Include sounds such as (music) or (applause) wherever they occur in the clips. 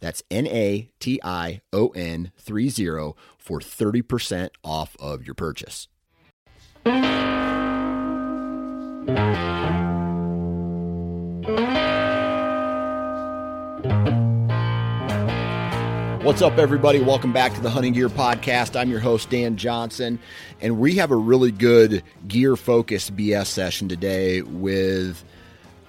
That's N A T I O N 30 for 30% off of your purchase. What's up, everybody? Welcome back to the Hunting Gear Podcast. I'm your host, Dan Johnson, and we have a really good gear focused BS session today with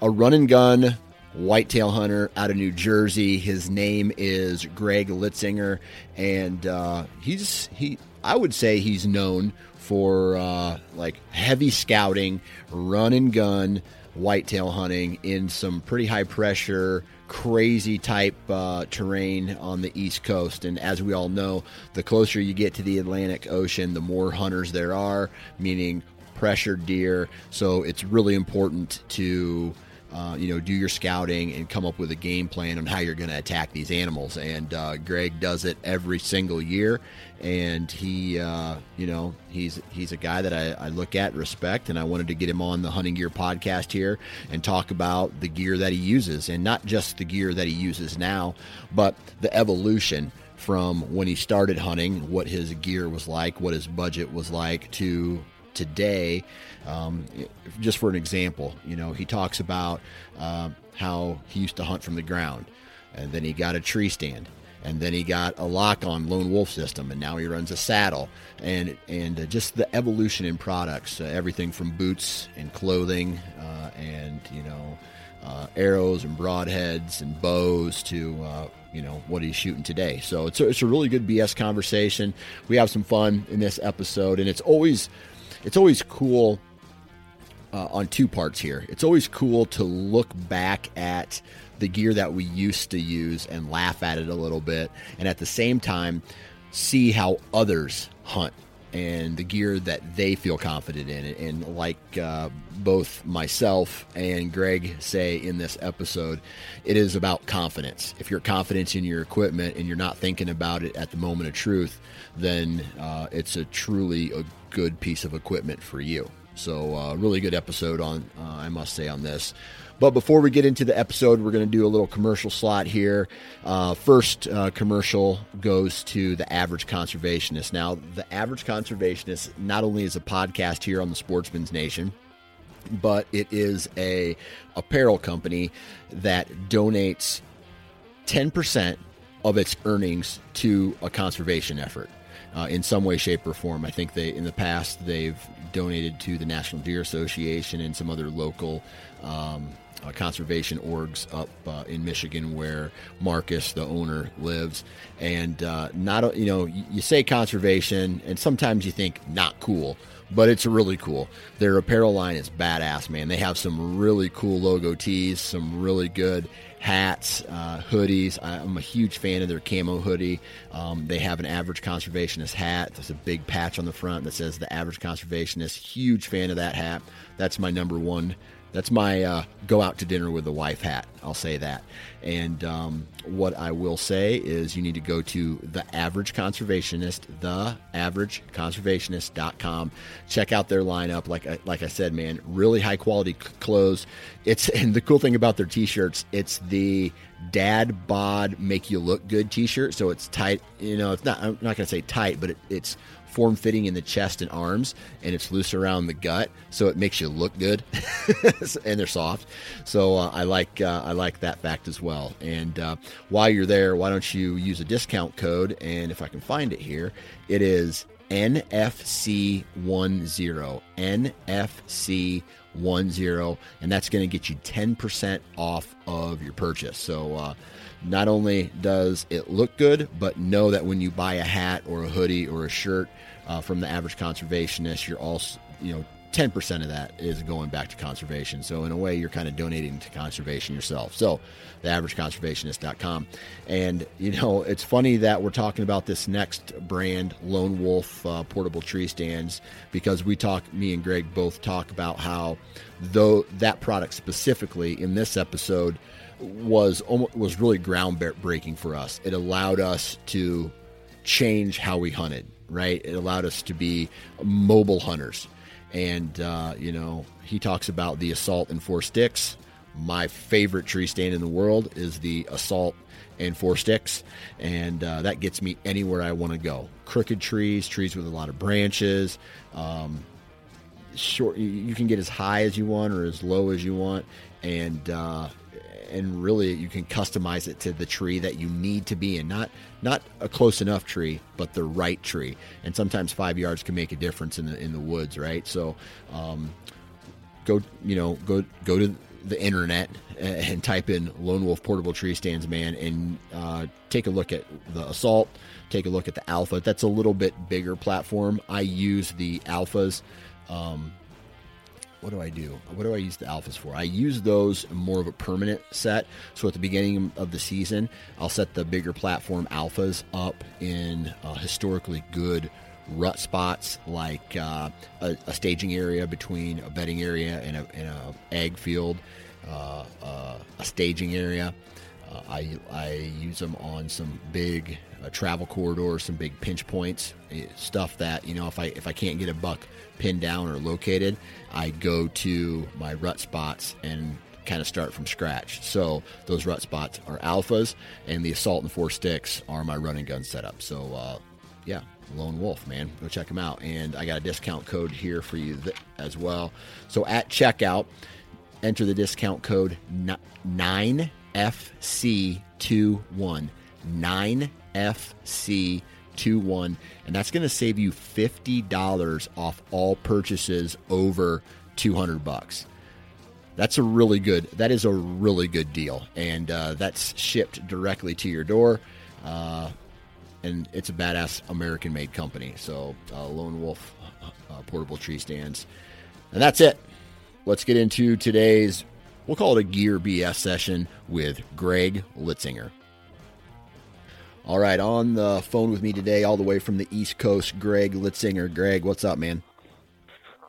a run and gun whitetail hunter out of New Jersey. His name is Greg Litzinger, and uh, he's he. I would say he's known for uh, like heavy scouting, run and gun, whitetail hunting in some pretty high pressure crazy type uh, terrain on the East Coast. And as we all know, the closer you get to the Atlantic Ocean, the more hunters there are, meaning pressured deer. So it's really important to. Uh, you know, do your scouting and come up with a game plan on how you're going to attack these animals. And uh, Greg does it every single year, and he, uh, you know, he's he's a guy that I, I, look at, respect, and I wanted to get him on the Hunting Gear podcast here and talk about the gear that he uses, and not just the gear that he uses now, but the evolution from when he started hunting, what his gear was like, what his budget was like, to today. Um, just for an example, you know, he talks about uh, how he used to hunt from the ground, and then he got a tree stand and then he got a lock on lone wolf system and now he runs a saddle. And and uh, just the evolution in products uh, everything from boots and clothing uh, and you know uh, arrows and broadheads and bows to uh, you know what he's shooting today. So it's a, it's a really good bs conversation. We have some fun in this episode and it's always it's always cool uh, on two parts here it's always cool to look back at the gear that we used to use and laugh at it a little bit, and at the same time, see how others hunt and the gear that they feel confident in. And like uh, both myself and Greg say in this episode, it is about confidence. If you're confident in your equipment and you're not thinking about it at the moment of truth, then uh, it's a truly a good piece of equipment for you. So, uh, really good episode on, uh, I must say, on this. But before we get into the episode, we're going to do a little commercial slot here. Uh, first uh, commercial goes to the average conservationist. Now, the average conservationist not only is a podcast here on the Sportsman's Nation, but it is a apparel company that donates 10% of its earnings to a conservation effort. Uh, in some way, shape, or form. I think they, in the past, they've donated to the National Deer Association and some other local um, uh, conservation orgs up uh, in Michigan where Marcus, the owner, lives. And uh, not, you know, you say conservation, and sometimes you think not cool, but it's really cool. Their apparel line is badass, man. They have some really cool logo tees, some really good hats, uh, hoodies. I'm a huge fan of their camo hoodie. Um, they have an average conservationist hat. There's a big patch on the front that says the average conservationist. Huge fan of that hat. That's my number one That's my uh, go out to dinner with the wife hat. I'll say that. And um, what I will say is you need to go to the average conservationist, the average conservationist.com. Check out their lineup. Like I, like I said, man, really high quality clothes. It's (laughs) and the cool thing about their t-shirts, it's the dad bod make you look good t-shirt. So it's tight. You know, it's not. I'm not gonna say tight, but it, it's form fitting in the chest and arms, and it's loose around the gut, so it makes you look good, (laughs) and they're soft. So uh, I like uh, I like that fact as well. And uh, while you're there, why don't you use a discount code? And if I can find it here, it is NFC10 NFC one zero, and that's going to get you 10% off of your purchase. So, uh, not only does it look good, but know that when you buy a hat or a hoodie or a shirt uh, from the average conservationist, you're also, you know, 10% of that is going back to conservation. So, in a way, you're kind of donating to conservation yourself. So, theaverageconservationist.com. And, you know, it's funny that we're talking about this next brand, Lone Wolf uh, portable tree stands, because we talk, me and Greg both talk about how, though that product specifically in this episode was was really groundbreaking for us. It allowed us to change how we hunted. Right, it allowed us to be mobile hunters, and uh, you know he talks about the assault and four sticks. My favorite tree stand in the world is the assault and four sticks, and uh, that gets me anywhere I want to go. Crooked trees, trees with a lot of branches. Um, short, you can get as high as you want or as low as you want, and uh, and really you can customize it to the tree that you need to be in. Not not a close enough tree but the right tree. And sometimes five yards can make a difference in the in the woods right? So um, go you know go go to the internet and type in lone wolf portable tree stands man and uh, take a look at the assault take a look at the alpha. That's a little bit bigger platform. I use the alphas um, what do I do? What do I use the alphas for? I use those more of a permanent set. So at the beginning of the season, I'll set the bigger platform alphas up in uh, historically good rut spots like uh, a, a, staging area between a bedding area and a, and a egg field, uh, uh a staging area. Uh, I, I use them on some big uh, travel corridors, some big pinch points, eh, stuff that you know if I if I can't get a buck pinned down or located, I go to my rut spots and kind of start from scratch. So those rut spots are alphas, and the assault and four sticks are my running gun setup. So uh, yeah, Lone Wolf, man. Go check them out. And I got a discount code here for you th- as well. So at checkout, enter the discount code 9 9FC21. 9FC21. And that's going to save you $50 off all purchases over 200 bucks. That's a really good. That is a really good deal, and uh, that's shipped directly to your door. Uh, and it's a badass American-made company. So uh, Lone Wolf uh, uh, portable tree stands, and that's it. Let's get into today's we'll call it a gear bs session with greg litzinger all right, on the phone with me today, all the way from the East Coast, Greg Litzinger. Greg, what's up, man?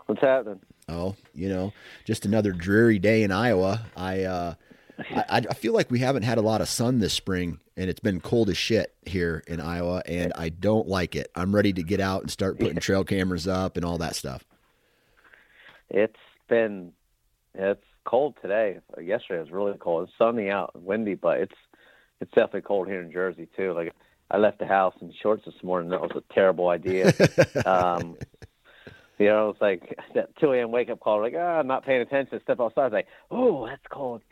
What's happening? Oh, you know, just another dreary day in Iowa. I, uh, I, I feel like we haven't had a lot of sun this spring, and it's been cold as shit here in Iowa, and I don't like it. I'm ready to get out and start putting trail cameras up and all that stuff. It's been, it's cold today. Yesterday was really cold. It's sunny out, windy, but it's it's definitely cold here in Jersey too. Like I left the house in shorts this morning. That was a terrible idea. (laughs) um, you know, it's like that 2 a.m. wake up call. Like, ah, oh, I'm not paying attention. Step outside. It's like, oh, that's cold.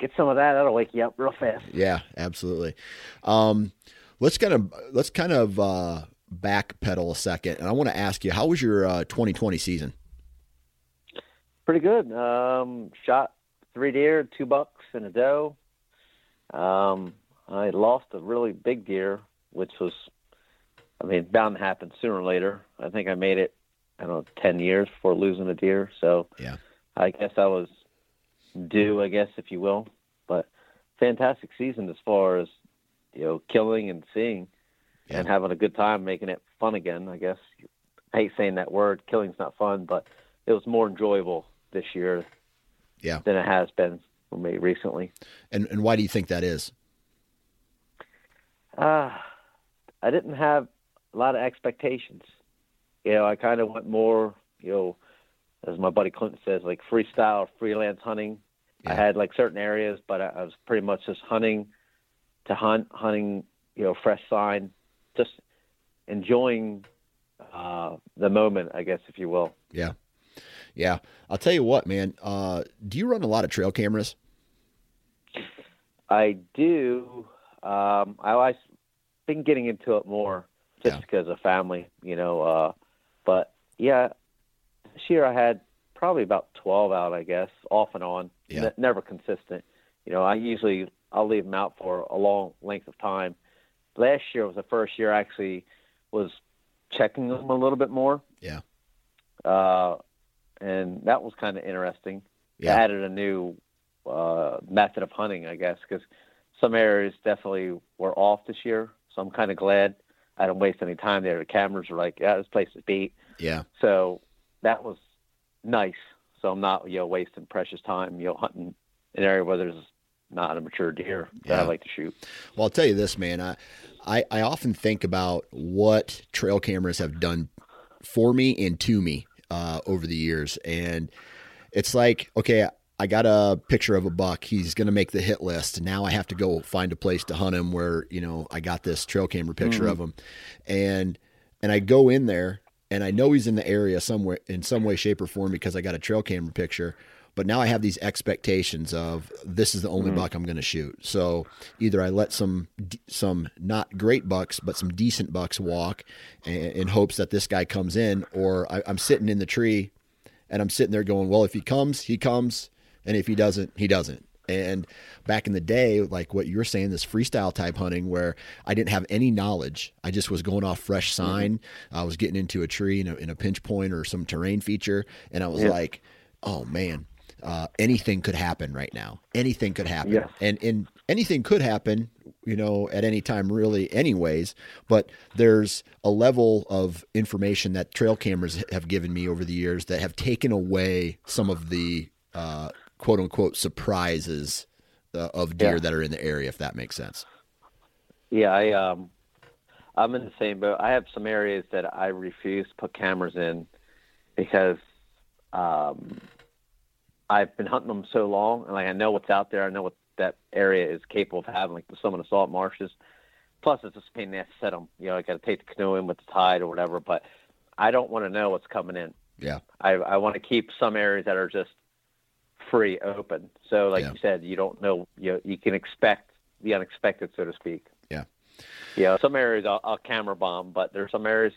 Get some of that. That'll wake you up real fast. Yeah, absolutely. Um, let's kind of let's kind of uh, backpedal a second, and I want to ask you, how was your uh, 2020 season? Pretty good. Um, shot three deer, two bucks, and a doe. Um, I lost a really big deer, which was, I mean, bound to happen sooner or later. I think I made it, I don't know, 10 years before losing a deer. So yeah, I guess I was due, I guess, if you will. But fantastic season as far as, you know, killing and seeing yeah. and having a good time, making it fun again, I guess. I hate saying that word, killing's not fun, but it was more enjoyable this year Yeah. than it has been for me recently. And and why do you think that is? Uh, I didn't have a lot of expectations. You know, I kind of went more, you know, as my buddy Clinton says, like freestyle, freelance hunting. I had like certain areas, but I, I was pretty much just hunting to hunt, hunting, you know, fresh sign, just enjoying uh, the moment, I guess, if you will. Yeah. Yeah. I'll tell you what, man. Uh, do you run a lot of trail cameras? I do. Um, I always been getting into it more just Yeah. because of family, you know. Uh, but yeah, this year I had probably about twelve out, I guess, off and on. Yeah. Ne- never consistent. You know, I usually I'll leave them out for a long length of time. Last year was the first year I actually was checking them a little bit more. Yeah. Uh, and that was kind of interesting. Yeah. Added a new uh, method of hunting, I guess, because some areas definitely were off this year. So I'm kind of glad I didn't waste any time there. The cameras were like, yeah, this place is beat. Yeah. So that was nice. So I'm not, you know, wasting precious time, you know, hunting an area where there's not a mature deer that I like to shoot. Well, I'll tell you this, man. I, I, I often think about what trail cameras have done for me and to me uh, over the years. And it's like, okay, I got a picture of a buck. He's going to make the hit list. Now I have to go find a place to hunt him where, you know, I got this trail camera picture of him. And, and I go in there and I know he's in the area somewhere in some way, shape, or form because I got a trail camera picture. But now I have these expectations of this is the only mm-hmm. buck I'm going to shoot. So either I let some some not great bucks, but some decent bucks walk, in, in hopes that this guy comes in, or I, I'm sitting in the tree, and I'm sitting there going, well, if he comes, he comes, and if he doesn't, he doesn't. And back in the day, like what you were saying, this freestyle type hunting where I didn't have any knowledge. I just was going off fresh mm-hmm. sign. I was getting into a tree in a, in a pinch point or some terrain feature. And I was Yeah. like, oh man, uh, anything could happen right now. Anything could happen. Yes. And, and anything could happen, you know, at any time, really, anyways. But there's a level of information that trail cameras have given me over the years that have taken away some of the uh, quote unquote surprises uh, of deer Yeah. that are in the area, if that makes sense. Yeah, I um, I'm in the same boat. I have some areas that I refuse to put cameras in because um, I've been hunting them so long, and like I know what's out there. I know what that area is capable of having, like some of the salt marshes. Plus, it's just a pain in the ass to set them. You know, I got to take the canoe in with the tide or whatever. But I don't want to know what's coming in. Yeah. I I want to keep some areas that are just free, open. So, like Yeah. you said, you don't know. You you can expect the unexpected, so to speak. Yeah. Yeah, some areas I'll, I'll camera bomb, but there's some areas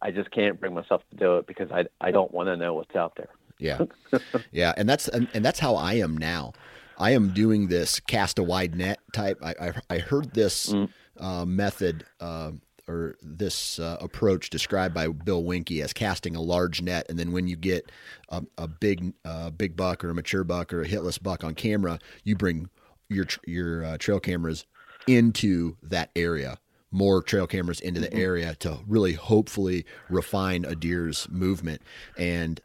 I just can't bring myself to do it because I I don't want to know what's out there. Yeah, (laughs) yeah, and that's and, and that's how I am now. I am doing this cast a wide net type. I I, I heard this uh, method uh, or this uh, approach described by Bill Winke as casting a large net, and then when you get a, a big uh, big buck or a mature buck or a hitless buck on camera, you bring your your uh, trail cameras into that area more trail cameras into the area to really hopefully refine a deer's movement and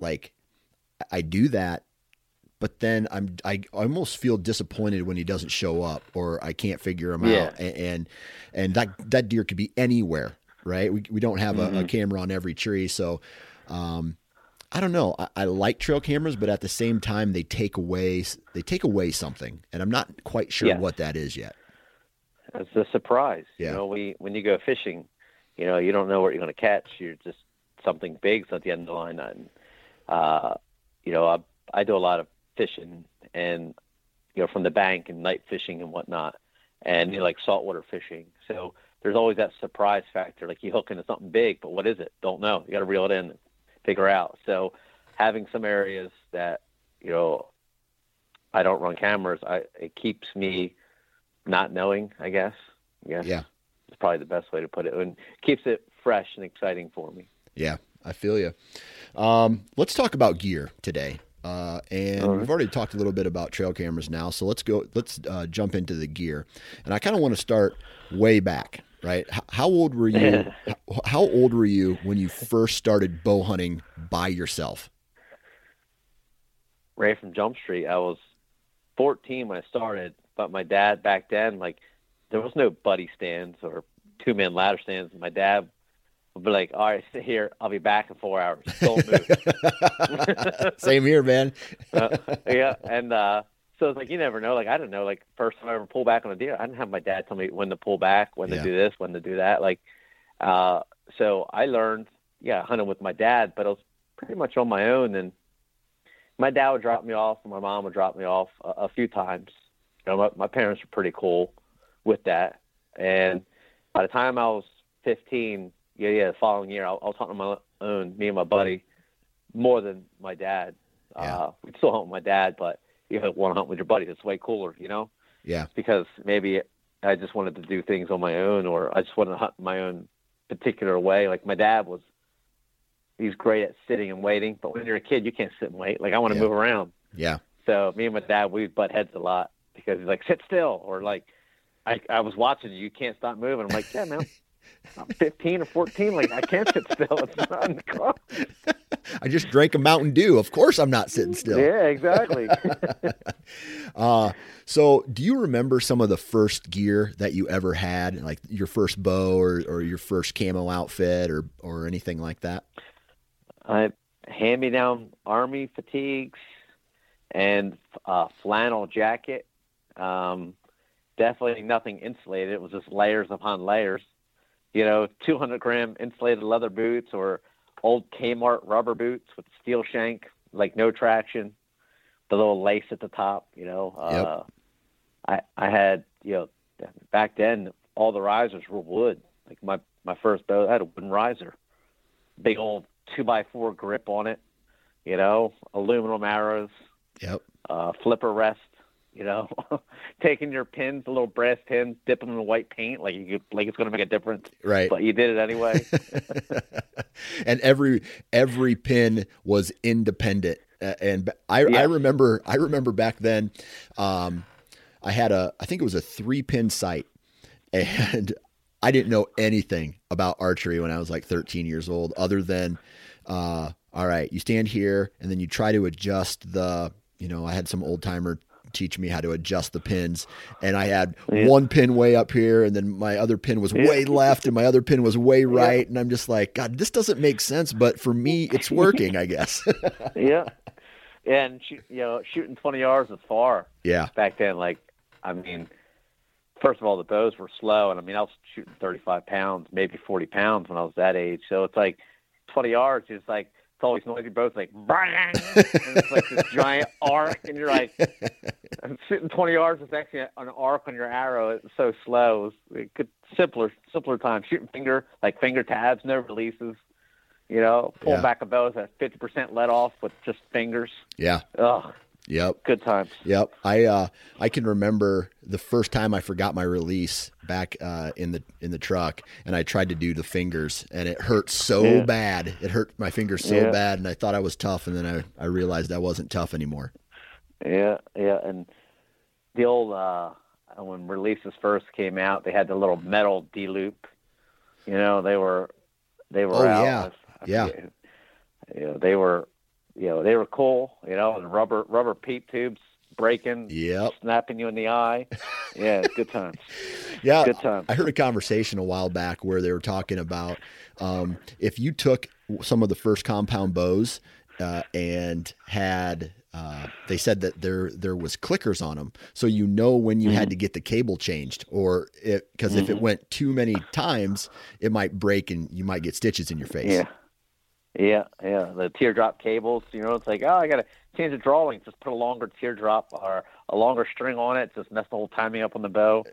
like I do that, but then I'm I almost feel disappointed when he doesn't show up or I can't figure him Yeah. out, and, and and that that deer could be anywhere, right? We we don't have a, a camera on every tree, so um, I don't know. I, I like trail cameras, but at the same time, they take away they take away something, and I'm not quite sure Yeah. what that is yet. It's a surprise. Yeah. You know, we when you go fishing, you know, you don't know what you're going to catch. You're just something big's at the end of the line. And, uh, you know, I I do a lot of fishing and you know from the bank and night fishing and whatnot, and you know, like saltwater fishing. So there's always that surprise factor. Like you hook into something big, but what is it? Don't know. You got to reel it in, and figure out. So having some areas that you know I don't run cameras, I it keeps me not knowing. I guess. Yes. Yeah. It's probably the best way to put it, and keeps it fresh and exciting for me. Yeah, I feel you. Um, let's talk about gear today. Uh, and right. we've already talked a little bit about trail cameras now, so let's go. Let's uh, jump into the gear. And I kind of want to start way back, right? H- how old were you? (laughs) h- how old were you when you first started bow hunting by yourself? right from Jump Street. I was 14 when I started, but my dad back then, like, there was no buddy stands or two man ladder stands. My dad would be like, "All right, sit here. I'll be back in four hours. Don't move." (laughs) Same here, man. (laughs) uh, yeah, and uh, so it's like you never know. Like I didn't know. Like first time I ever pulled back on a deer, I didn't have my dad tell me when to pull back, when Yeah. to do this, when to do that. Like, uh, so I learned, yeah, hunting with my dad, but I was pretty much on my own. And my dad would drop me off, and my mom would drop me off a, a few times. You know, my, my parents were pretty cool with that. And by the time I was 15, yeah, yeah, the following year, I, I was hunting on my own, me and my buddy, more than my dad. Yeah. Uh, we'd still hunt with my dad, but you want to hunt with your buddy. It's way cooler, you know, Yeah. because maybe I just wanted to do things on my own, or I just wanted to hunt my own particular way. Like my dad was, he's great at sitting and waiting, but when you're a kid, you can't sit and wait. Like I want to Yeah. move around. Yeah. So me and my dad, we butt heads a lot because he's like, sit still, or like, I, I was watching you, you can't stop moving. I'm like, yeah, man, (laughs) I'm 15 or 14. Like I can't sit still. It's not in the car. (laughs) I just drank a Mountain Dew. Of course, I'm not sitting still. Yeah, exactly. (laughs) Uh, so do you remember some of the first gear that you ever had, like your first bow or, or your first camo outfit or, or anything like that? I hand me down army fatigues and uh, flannel jacket. Um, definitely nothing insulated. It was just layers upon layers. You know, 200 gram insulated leather boots or old Kmart rubber boots with steel shank, like no traction, the little lace at the top. You know, uh, I I had you know back then all the risers were wood. Like my my first bow, I had a wooden riser, big old two by four grip on it. You know, aluminum arrows, Yep. uh, flipper rest. You know, (laughs) taking your pins, the little brass pins, dip them in the white paint, like you could, like it's going to make a difference, Right. but you did it anyway. (laughs) and every every pin was independent. Uh, and I, Yeah. remember I remember back then, um, I had a I think it was a three pin sight, and I didn't know anything about archery when I was like 13 years old, other than, uh, all right, you stand here and then you try to adjust the, you know, I had some old timer teach me how to adjust the pins and I had Yeah. one pin way up here and then my other pin was Yeah. way left and my other pin was way right and I'm just like god this doesn't make sense but for me it's working I guess (laughs) yeah, and you know, shooting twenty yards is far. yeah back then, like, I mean, first of all, the bows were slow, and I mean, I was shooting 35 pounds, maybe 40 pounds when I was that age. So it's like 20 yards, is like it's always noisy bows, like, (laughs) and it's like this giant arc, and you're like, I'm shooting 20 yards. It's actually an arc on your arrow. It's so slow. It could simpler, simpler time. Shooting finger, like finger tabs, no releases. You know, pulling Yeah. back a bow is at 50% let off with just fingers. yeah Ugh, yep good times. Yep. I uh I can remember the first time I forgot my release back uh in the in the truck and I tried to do the fingers and it hurt so Yeah. bad. It hurt my fingers so Yeah. bad and I thought I was tough and then I, I realized I wasn't tough anymore. Yeah, yeah, and the old uh when releases first came out, they had the little metal D loop. You know, they were they were Oh, out. yeah. I- I Yeah. forget. You know, they were you know, they were cool, you know, and rubber rubber peep tubes breaking, Yep. snapping you in the eye. Yeah, good times. (laughs) Yeah. Good times. I heard a conversation a while back where they were talking about um, if you took some of the first compound bows uh, and had uh, they said that there there was clickers on them, so you know when you Mm-hmm. had to get the cable changed, or because if it went too many times, it might break and you might get stitches in your face. Yeah. Yeah, yeah. The teardrop cables, you know, it's like, oh, I got to change the drawing. Just put a longer teardrop or a longer string on it. Just mess the whole timing up on the bow.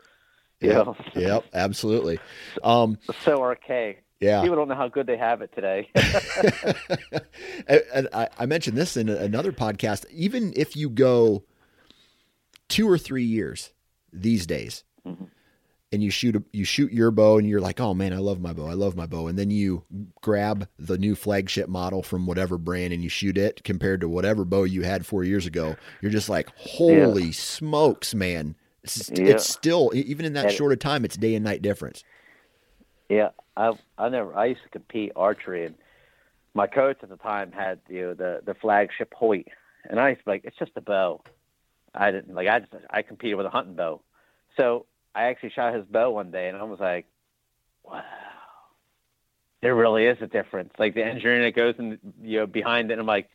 Yeah. (laughs) Yep. Absolutely. Um, so archaic. yeah. People don't know how good they have it today. (laughs) (laughs) and and I, I mentioned this in another podcast. Even if you go two or three years these days, and you shoot a, you shoot your bow, and you're like, "Oh man, I love my bow. I love my bow." And then you grab the new flagship model from whatever brand, and you shoot it compared to whatever bow you had four years ago. You're just like, "Holy smokes, man!" It's, Yeah. it's still even in that And- short of time, it's day and night difference. yeah, I I never I used to compete archery, and my coach at the time had you know, the the flagship Hoyt, and I was like it's just a bow. I didn't like I just I competed with a hunting bow, so I actually shot his bow one day, and I was like, wow, there really is a difference. Like the engineering that goes in, you know, behind it. I'm like,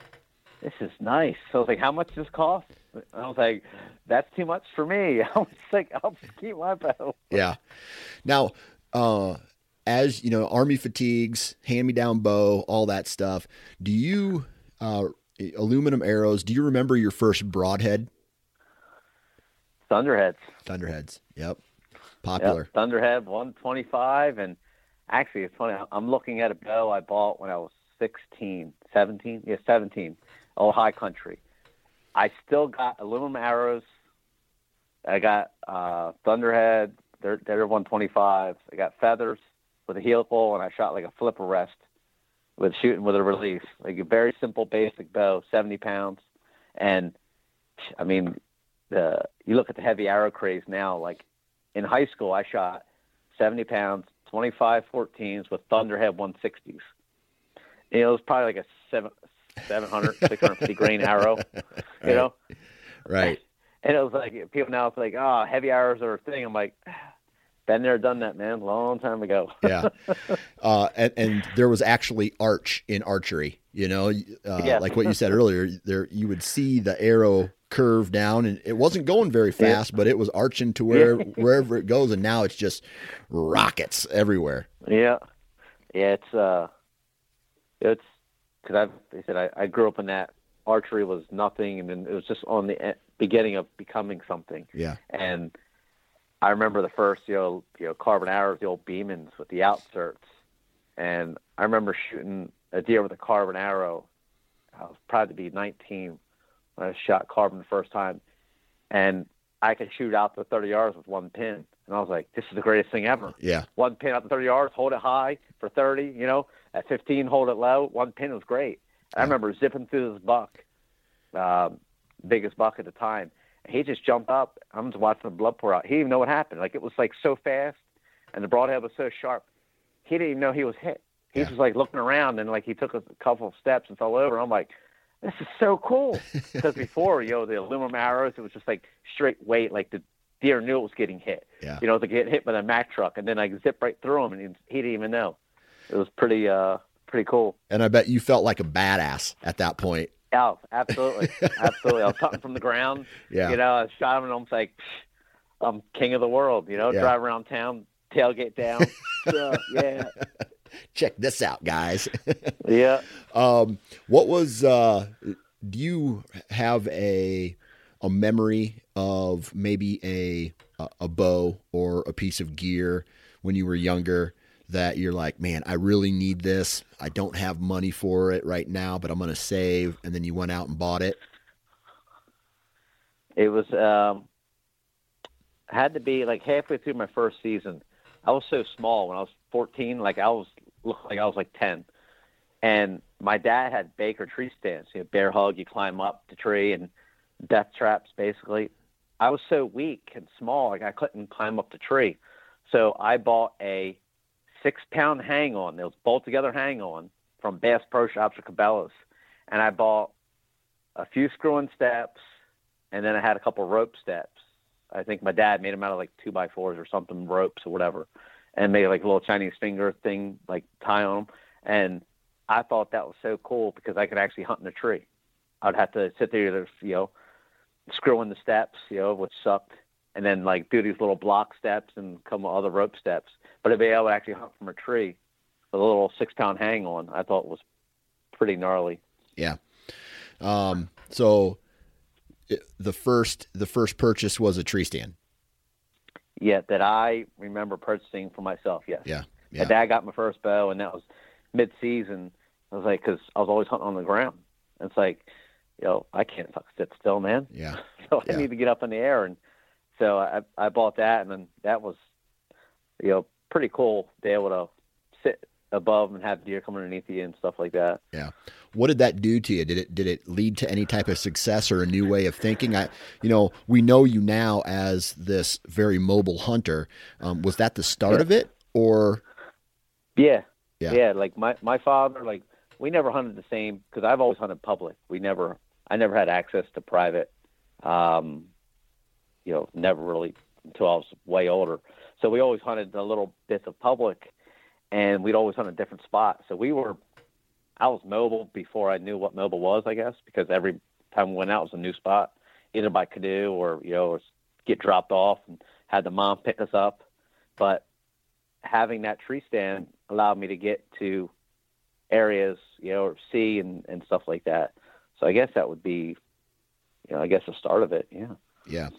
this is nice. So I was like, how much does this cost? And I was like, that's too much for me. (laughs) I was like, I'll just keep my bow. Yeah. Now, uh, as you know, army fatigues, hand me down bow, all that stuff. Do you uh, aluminum arrows? Do you remember your first broadhead? Thunderheads. Thunderheads. Yep. Popular. Thunderhead 125. And actually, it's funny. I'm looking at a bow I bought when I was 16, 17. Yeah, 17. Old High Country. I still got aluminum arrows. I got uh, Thunderhead. They're, they're 125. I got feathers with a helical, and I shot like a flipper rest with shooting with a release, like a very simple, basic bow, 70 pounds. And I mean, the you look at the heavy arrow craze now. Like in high school, I shot 70 pounds, 25 14s with Thunderhead 160s. You know, it was probably like a seven, 700, (laughs) 650 grain arrow. You right. know, right? And it was like people now it's like, oh, heavy arrows are a thing. I'm like, been there, done that, man, long time ago. (laughs) yeah, uh, and, and, there was actually arch in archery. You know, uh, yeah. like what you said earlier. There, you would see the arrow curve down, and it wasn't going very fast, yeah. but it was arching to where (laughs) wherever it goes, and now it's just rockets everywhere. Yeah, yeah, it's uh, it's because I, I said I, I grew up in that archery was nothing, and then it was just on the beginning of becoming something. Yeah, and I remember the first, you know, you know, carbon arrows, the old Bemans with the outserts, and I remember shooting a deer with a carbon arrow. I was proud to be 19 when I shot carbon the first time, and I could shoot out to 30 yards with one pin, and I was like, "This is the greatest thing ever." Yeah, one pin out to 30 yards, hold it high for 30. You know, at 15, hold it low. One pin was great. Yeah. I remember zipping through this buck, um, biggest buck at the time, he just jumped up. I'm just watching the blood pour out. He didn't even know what happened. Like it was like so fast, and the broadhead was so sharp. He didn't even know he was hit. He yeah. was like looking around, and like he took a couple of steps and fell over. I'm like, this is so cool. (laughs) Because before, you know, the aluminum arrows, it was just like straight weight. Like the deer knew it was getting hit. Yeah. You know, to get hit by the Mack truck, and then I zip right through him, and he, he didn't even know. It was pretty, uh, pretty cool. And I bet you felt like a badass at that point. Oh, absolutely, absolutely. I was cutting from the ground. (laughs) Yeah. You know, I shot him, and I'm like, I'm king of the world. You know, yeah. drive around town, tailgate down. (laughs) so, yeah. Check this out, guys. (laughs) yeah. Um, what was? Uh, do you have a a memory of maybe a a bow or a piece of gear when you were younger that you're like, man, I really need this. I don't have money for it right now, but I'm going to save. And then you went out and bought it. It was, um, had to be like halfway through my first season. I was so small when I was 14, like I was, looked like I was like 10. And my dad had Baker tree stands, you know, bear hug, you climb up the tree and death traps basically. I was so weak and small, like I couldn't climb up the tree. So I bought a six pound hang on. Those bolt together hang on from Bass Pro Shops or Cabela's. And I bought a few screw-in steps and then I had a couple rope steps. I think my dad made them out of like two by fours or something, ropes or whatever, and made like a little Chinese finger thing, like tie on them. And I thought that was so cool because I could actually hunt in a tree. I'd have to sit there, you know, screwing the steps, you know, which sucked, and then like do these little block steps and come with other rope steps. But to be able to actually hunt from a tree with a little six pound hang on, I thought was pretty gnarly. Yeah. Um, so it, the first the first purchase was a tree stand. Yeah, that I remember purchasing for myself. Yes. Yeah. Yeah. My dad got my first bow, and that was mid season. I was like, because I was always hunting on the ground. And it's like, you know, I can't sit still, man. Yeah. (laughs) so yeah. I need to get up in the air, and so I I bought that, and then that was, you know, pretty cool to be able to sit above and have deer come underneath you and stuff like that. Yeah. What did that do to you? Did it did it lead to any type of success or a new way of thinking? I, you know, we know you now as this very mobile hunter. Um, was that the start yeah. of it, or? Yeah. yeah, yeah. Like my my father, like we never hunted the same because I've always hunted public. We never. I never had access to private. Um, you know, never really until I was way older. So we always hunted the little bits of public, and we'd always hunt a different spot. So we were, I was mobile before I knew what mobile was, I guess, because every time we went out was a new spot, either by canoe or you know, or get dropped off and had the mom pick us up. But having that tree stand allowed me to get to areas, you know, or see and, and stuff like that. So I guess that would be, you know, I guess the start of it. Yeah. Yeah.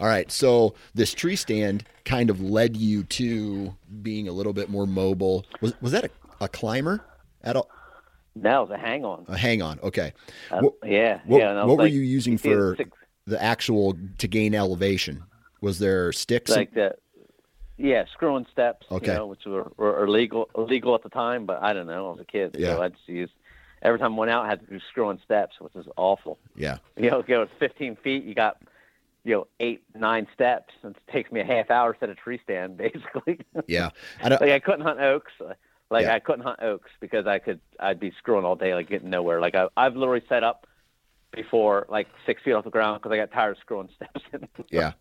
All right. So this tree stand kind of led you to being a little bit more mobile. Was was that a, a climber at all? No, it was a hang on. A hang on. Okay. Uh, what, yeah. What, yeah. what were you using for six, the actual to gain elevation? Was there sticks? Like that. Yeah, screwing steps. Okay. You know, which were, were illegal illegal at the time, but I don't know. I was a kid, yeah. so I just used every time I went out, I had to do screwing steps, which is awful. Yeah. You know, go 15 feet, you got you know eight nine steps and it takes me a half hour to set a tree stand (laughs) basically. Yeah. I don't... like i couldn't hunt oaks. Like yeah. i couldn't hunt oaks because i could i'd be screwing all day like getting nowhere. Like I, i've literally set up before like six feet off the ground because i got tired of screwing (laughs) steps in. yeah.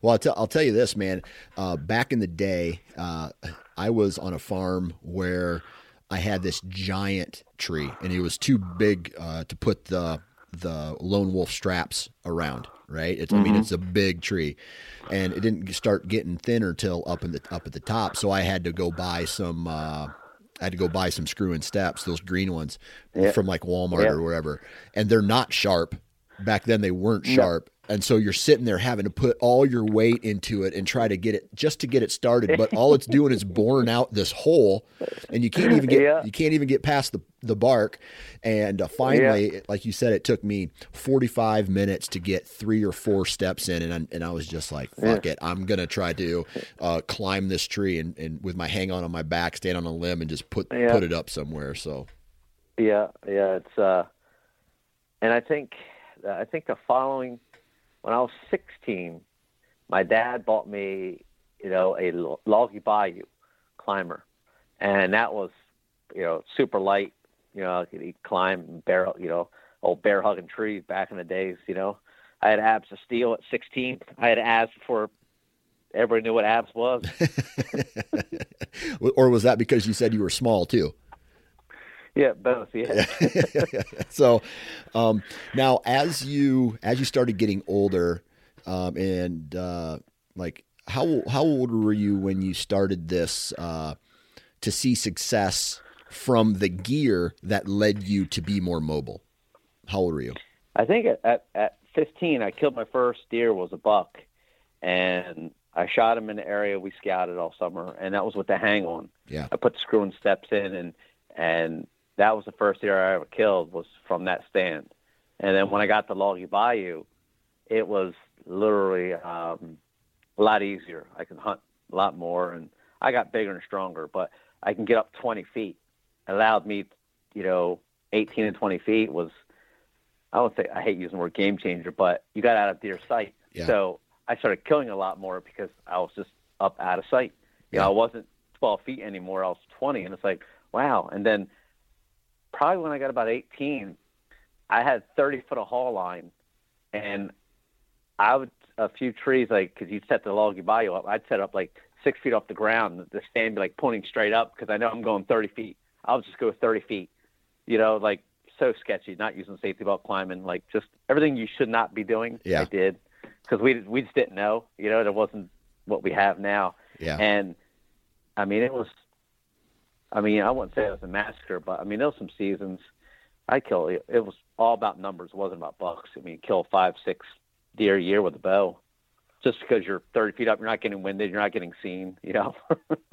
Well I'll, t- I'll tell you this man. Uh, back in the day uh, i was on a farm where i had this giant tree and it was too big uh, to put the the lone wolf straps around right? It's, mm-hmm. I mean, mm-hmm. it's a big tree, and it didn't start getting thinner till up in the up at the top. So I had to go buy some. Uh, I had to go buy some screw and steps, those green ones, from like Walmart or wherever, and they're not sharp. Back then, they weren't sharp, and so you're sitting there having to put all your weight into it and try to get it just to get it started but all it's doing is boring out this hole and you can't even get yeah. you can't even get past the the bark and uh, finally yeah. like you said it took me 45 minutes to get three or four steps in and I, and I was just like fuck yeah. it I'm going to try to uh, climb this tree and, and with my hang on on my back stand on a limb and just put put it up somewhere so yeah yeah it's uh and I think I think the following when I was 16, my dad bought me, you know, a Loggy Bayou climber, and that was, you know, super light. You know, I could climb bear, you know, old bear hugging trees back in the days. You know, I had abs of steel at 16. I had abs before everybody knew what abs was. (laughs) or was that because you said you were small too? Yeah, both. Yeah. (laughs) so um, now, as you as you started getting older, um, and uh, like how how old were you when you started this uh, to see success from the gear that led you to be more mobile? How old were you? I think at, at, at 15, I killed my first deer was a buck, and I shot him in the area we scouted all summer, and that was with the hang on. Yeah, I put screw and steps in, and and that was the first deer I ever killed was from that stand. And then when I got to Loggy Bayou, it was literally um, a lot easier. I can hunt a lot more, and I got bigger and stronger. But I can get up 20 feet. It allowed me, you know, 18 and 20 feet was. I would say I hate using the word game changer, but you got out of deer sight. Yeah. So I started killing a lot more because I was just up out of sight. You yeah. know, I wasn't 12 feet anymore. I was 20, and it's like, wow. And then probably when I got about 18, I had 30 foot of haul line, and I would a few trees like because you'd set the loggy bayou up. I'd set up like six feet off the ground. The stand be like pointing straight up because I know I'm going 30 feet. I'll just go 30 feet. You know, like so sketchy. Not using safety belt climbing, like just everything you should not be doing. Yeah. I did because we we just didn't know. You know, it wasn't what we have now. Yeah. And I mean, it was I mean, I wouldn't say it was a massacre, but I mean, there was some seasons I kill. It was all about numbers. It wasn't about bucks. I mean, kill five, six deer a year with a bow. Just because you're 30 feet up, you're not getting winded, you're not getting seen. (laughs) You know.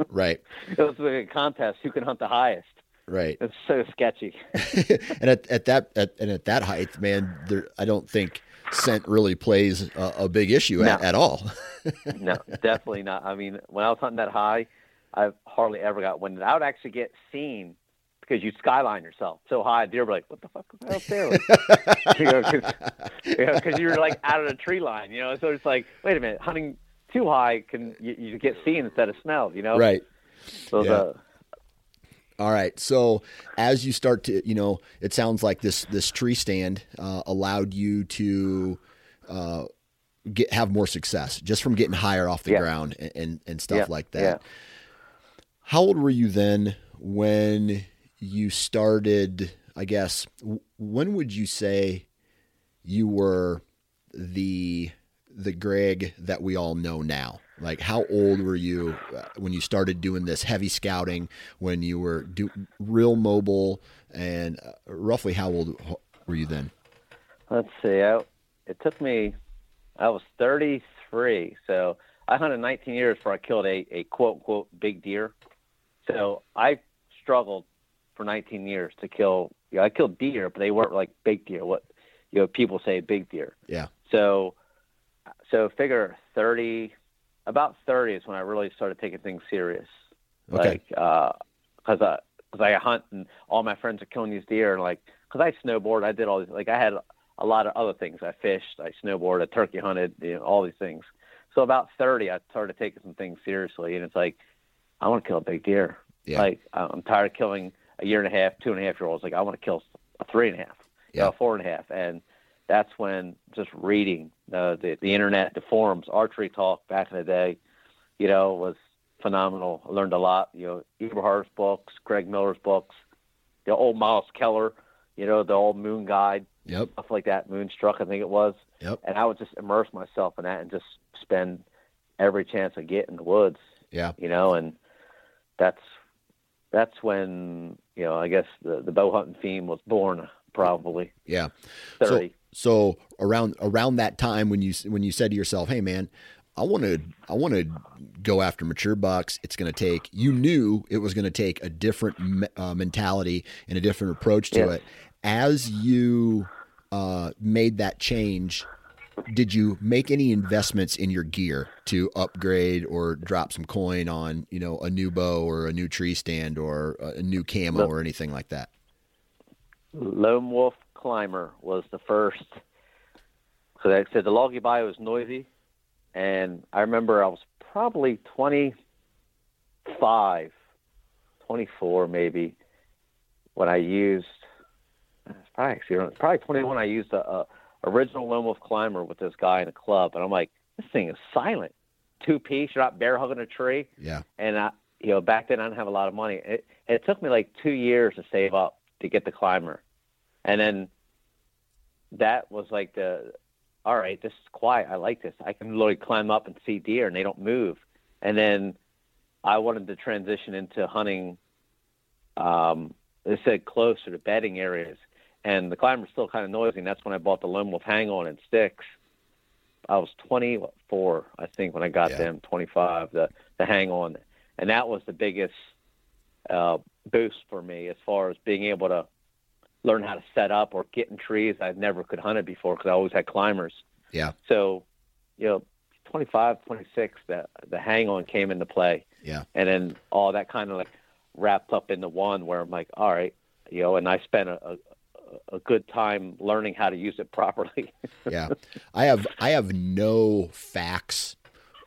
right. It was like a contest who can hunt the highest. Right. It's so sketchy. (laughs) and at, at that at, and at that height, man, there I don't think scent really plays a, a big issue no. at, at all. (laughs) no, definitely not. I mean, when I was hunting that high, I've hardly ever got winded. I would actually get seen because you skyline yourself so high. Deer be like, "What the fuck was out there?" (laughs) you know, because you are like out of the tree line. You know, so it's like, wait a minute, hunting too high can you, you get seen instead of smelled. You know, right? So yeah. the All right. So as you start to, you know, it sounds like this this tree stand uh, allowed you to uh, get have more success just from getting higher off the Yeah. ground and, and and stuff Yeah, like that. How old were you then when you started? I guess when would you say you were the the Greg that we all know now? Like, how old were you uh, when you started doing this heavy scouting? When you were do, real mobile, and uh, roughly how old were you then? Let's see. I, it took me. I was 33, so I hunted 19 years before I killed a, a quote unquote big deer. So I struggled for 19 years to kill. You know, I killed deer, but they weren't like big deer. What you know, people say big deer. Yeah, So, so figure 30, about 30 is when I really started taking things serious. Okay. Like, uh, cause I, cause I hunt and all my friends are killing these deer and like, cause I snowboard, I did all these, like I had a lot of other things. I fished, I snowboarded, I turkey hunted, you know, all these things. So about 30, I started taking some things seriously and it's like, I want to kill a big deer. Yeah. Like I'm tired of killing a year and a half, two and a half year olds. Like I want to kill a three and a half, you Yeah. know, four and a half. And that's when just reading uh, the the internet, the forums, archery talk back in the day, you know, was phenomenal. I learned a lot. You know, Eberhart's books, Greg Miller's books, the old Myles Keller, you know, the old Moon Guide, yep, stuff like that. Moonstruck, I think it was. yep, And I would just immerse myself in that and just spend every chance I get in the woods yeah, you know, and that's that's when you know I guess the the bow hunting theme was born, probably yeah. thirty. So around around that time when you when you said to yourself, "Hey man, I want to I want to go after mature bucks," it's going to take. You knew it was going to take a different uh, mentality and a different approach to Yeah. it. As you uh, made that change, did you make any investments in your gear to upgrade or drop some coin on you know a new bow or a new tree stand or a new camo or anything like that? Lone Wolf Climber was the first. So like I said the Loggy Bayou was noisy, and I remember I was probably 25, 24 maybe, when I used. Probably actually probably 21. I used a, a original Lone Wolf Climber with this guy in a club, and I'm like, this thing is silent, two piece. You're not bear hugging a tree Yeah, and I, you know, back then I didn't have a lot of money. It, it took me like two years to save up to get the climber, and then that was like the, all right, this is quiet. I like this. I can literally climb up and see deer, and they don't move. And then I wanted to transition into hunting. Um, they said closer to bedding areas, and the climber's still kind of noisy. And that's when I bought the Lone Wolf Hang On and Sticks. I was 24, I think, when I got Yeah. them. 25, the the Hang On, and that was the biggest uh, boost for me as far as being able to learn how to set up or get in trees I never could hunt it before because I always had climbers. yeah, So, you know, 25, 26, the the Hang On came into play yeah, and then all that kind of like wrapped up into one where I'm like, all right, you know, and I spent a, a, good time learning how to use it properly. (laughs) yeah. I have I have no facts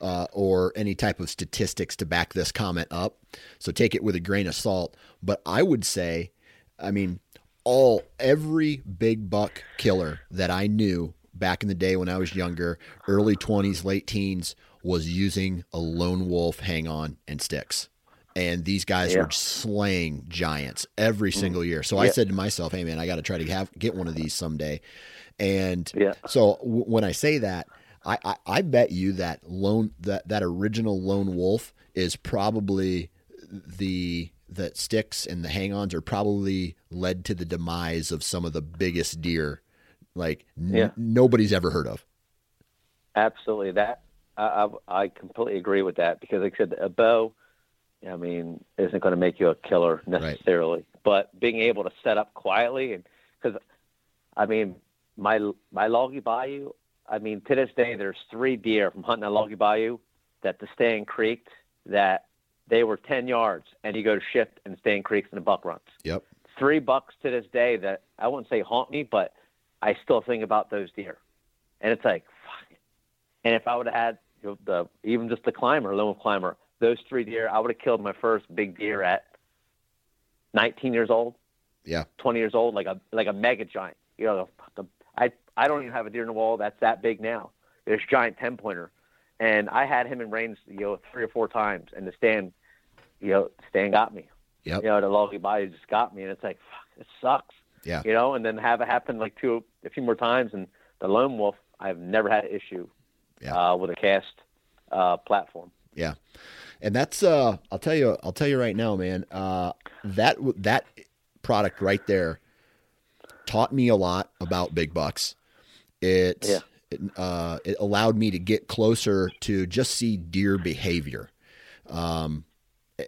uh, or any type of statistics to back this comment up, so take it with a grain of salt. But I would say, I mean, all every big buck killer that I knew back in the day when I was younger, early twenties, late teens, was using a lone wolf hang on and sticks. And these guys Yeah. were slaying giants every mm. single year. So I said to myself, "Hey man, I got to try to have get one of these someday." And Yeah. so w- when I say that, I, I, I bet you that lone that that original lone wolf is probably the that sticks and the hang-ons are probably led to the demise of some of the biggest deer like n- Yeah. nobody's ever heard of. Absolutely, that I, I I completely agree with that because, like I said, a bow, I mean, isn't going to make you a killer necessarily, but being able to set up quietly and because, I mean, my my Loggy Bayou, I mean, to this day, there's three deer from hunting at Loggy Bayou that the stand creaked that they were ten yards, and you go to shift and stand creaks and the buck runs Yep. three bucks to this day that I wouldn't say haunt me, but I still think about those deer. And it's like, fuck. And if I would have had the even just the climber, lone climber, those three deer, I would have killed my first big deer at 19 years old, Yeah. 20 years old, like a like a mega giant. You know, the, the, I I don't even have a deer in the wall that's that big now. This giant 10 pointer, and I had him in range, you know, three or four times, and the stand, you know, stand got me. Yep. You know, the Loggy Bayou just got me, and it's like, fuck, it sucks. Yeah. You know, and then have it happen like two, a few more times, and the lone wolf, I've never had an issue Yeah. uh, with a cast uh, platform. Yeah, and that's uh, I'll tell you, I'll tell you right now, man. Uh, that that product right there taught me a lot about big bucks. It Yeah. it, uh, it allowed me to get closer to just see deer behavior. Um,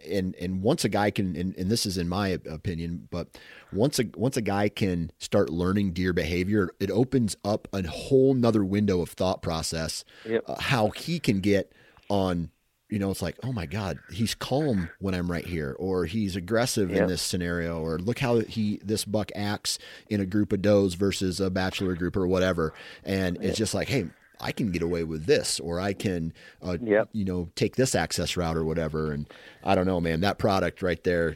and and once a guy can, and, and this is in my opinion, but once a once a guy can start learning deer behavior, it opens up a whole nother window of thought process. Yep. Uh, how he can get on you know, it's like, oh my God, he's calm when I'm right here, or he's aggressive in this scenario, or look how he this buck acts in a group of does versus a bachelor group or whatever. And it's just like, hey, I can get away with this, or I can, uh, Yep. you know, take this access route or whatever. And I don't know, man, that product right there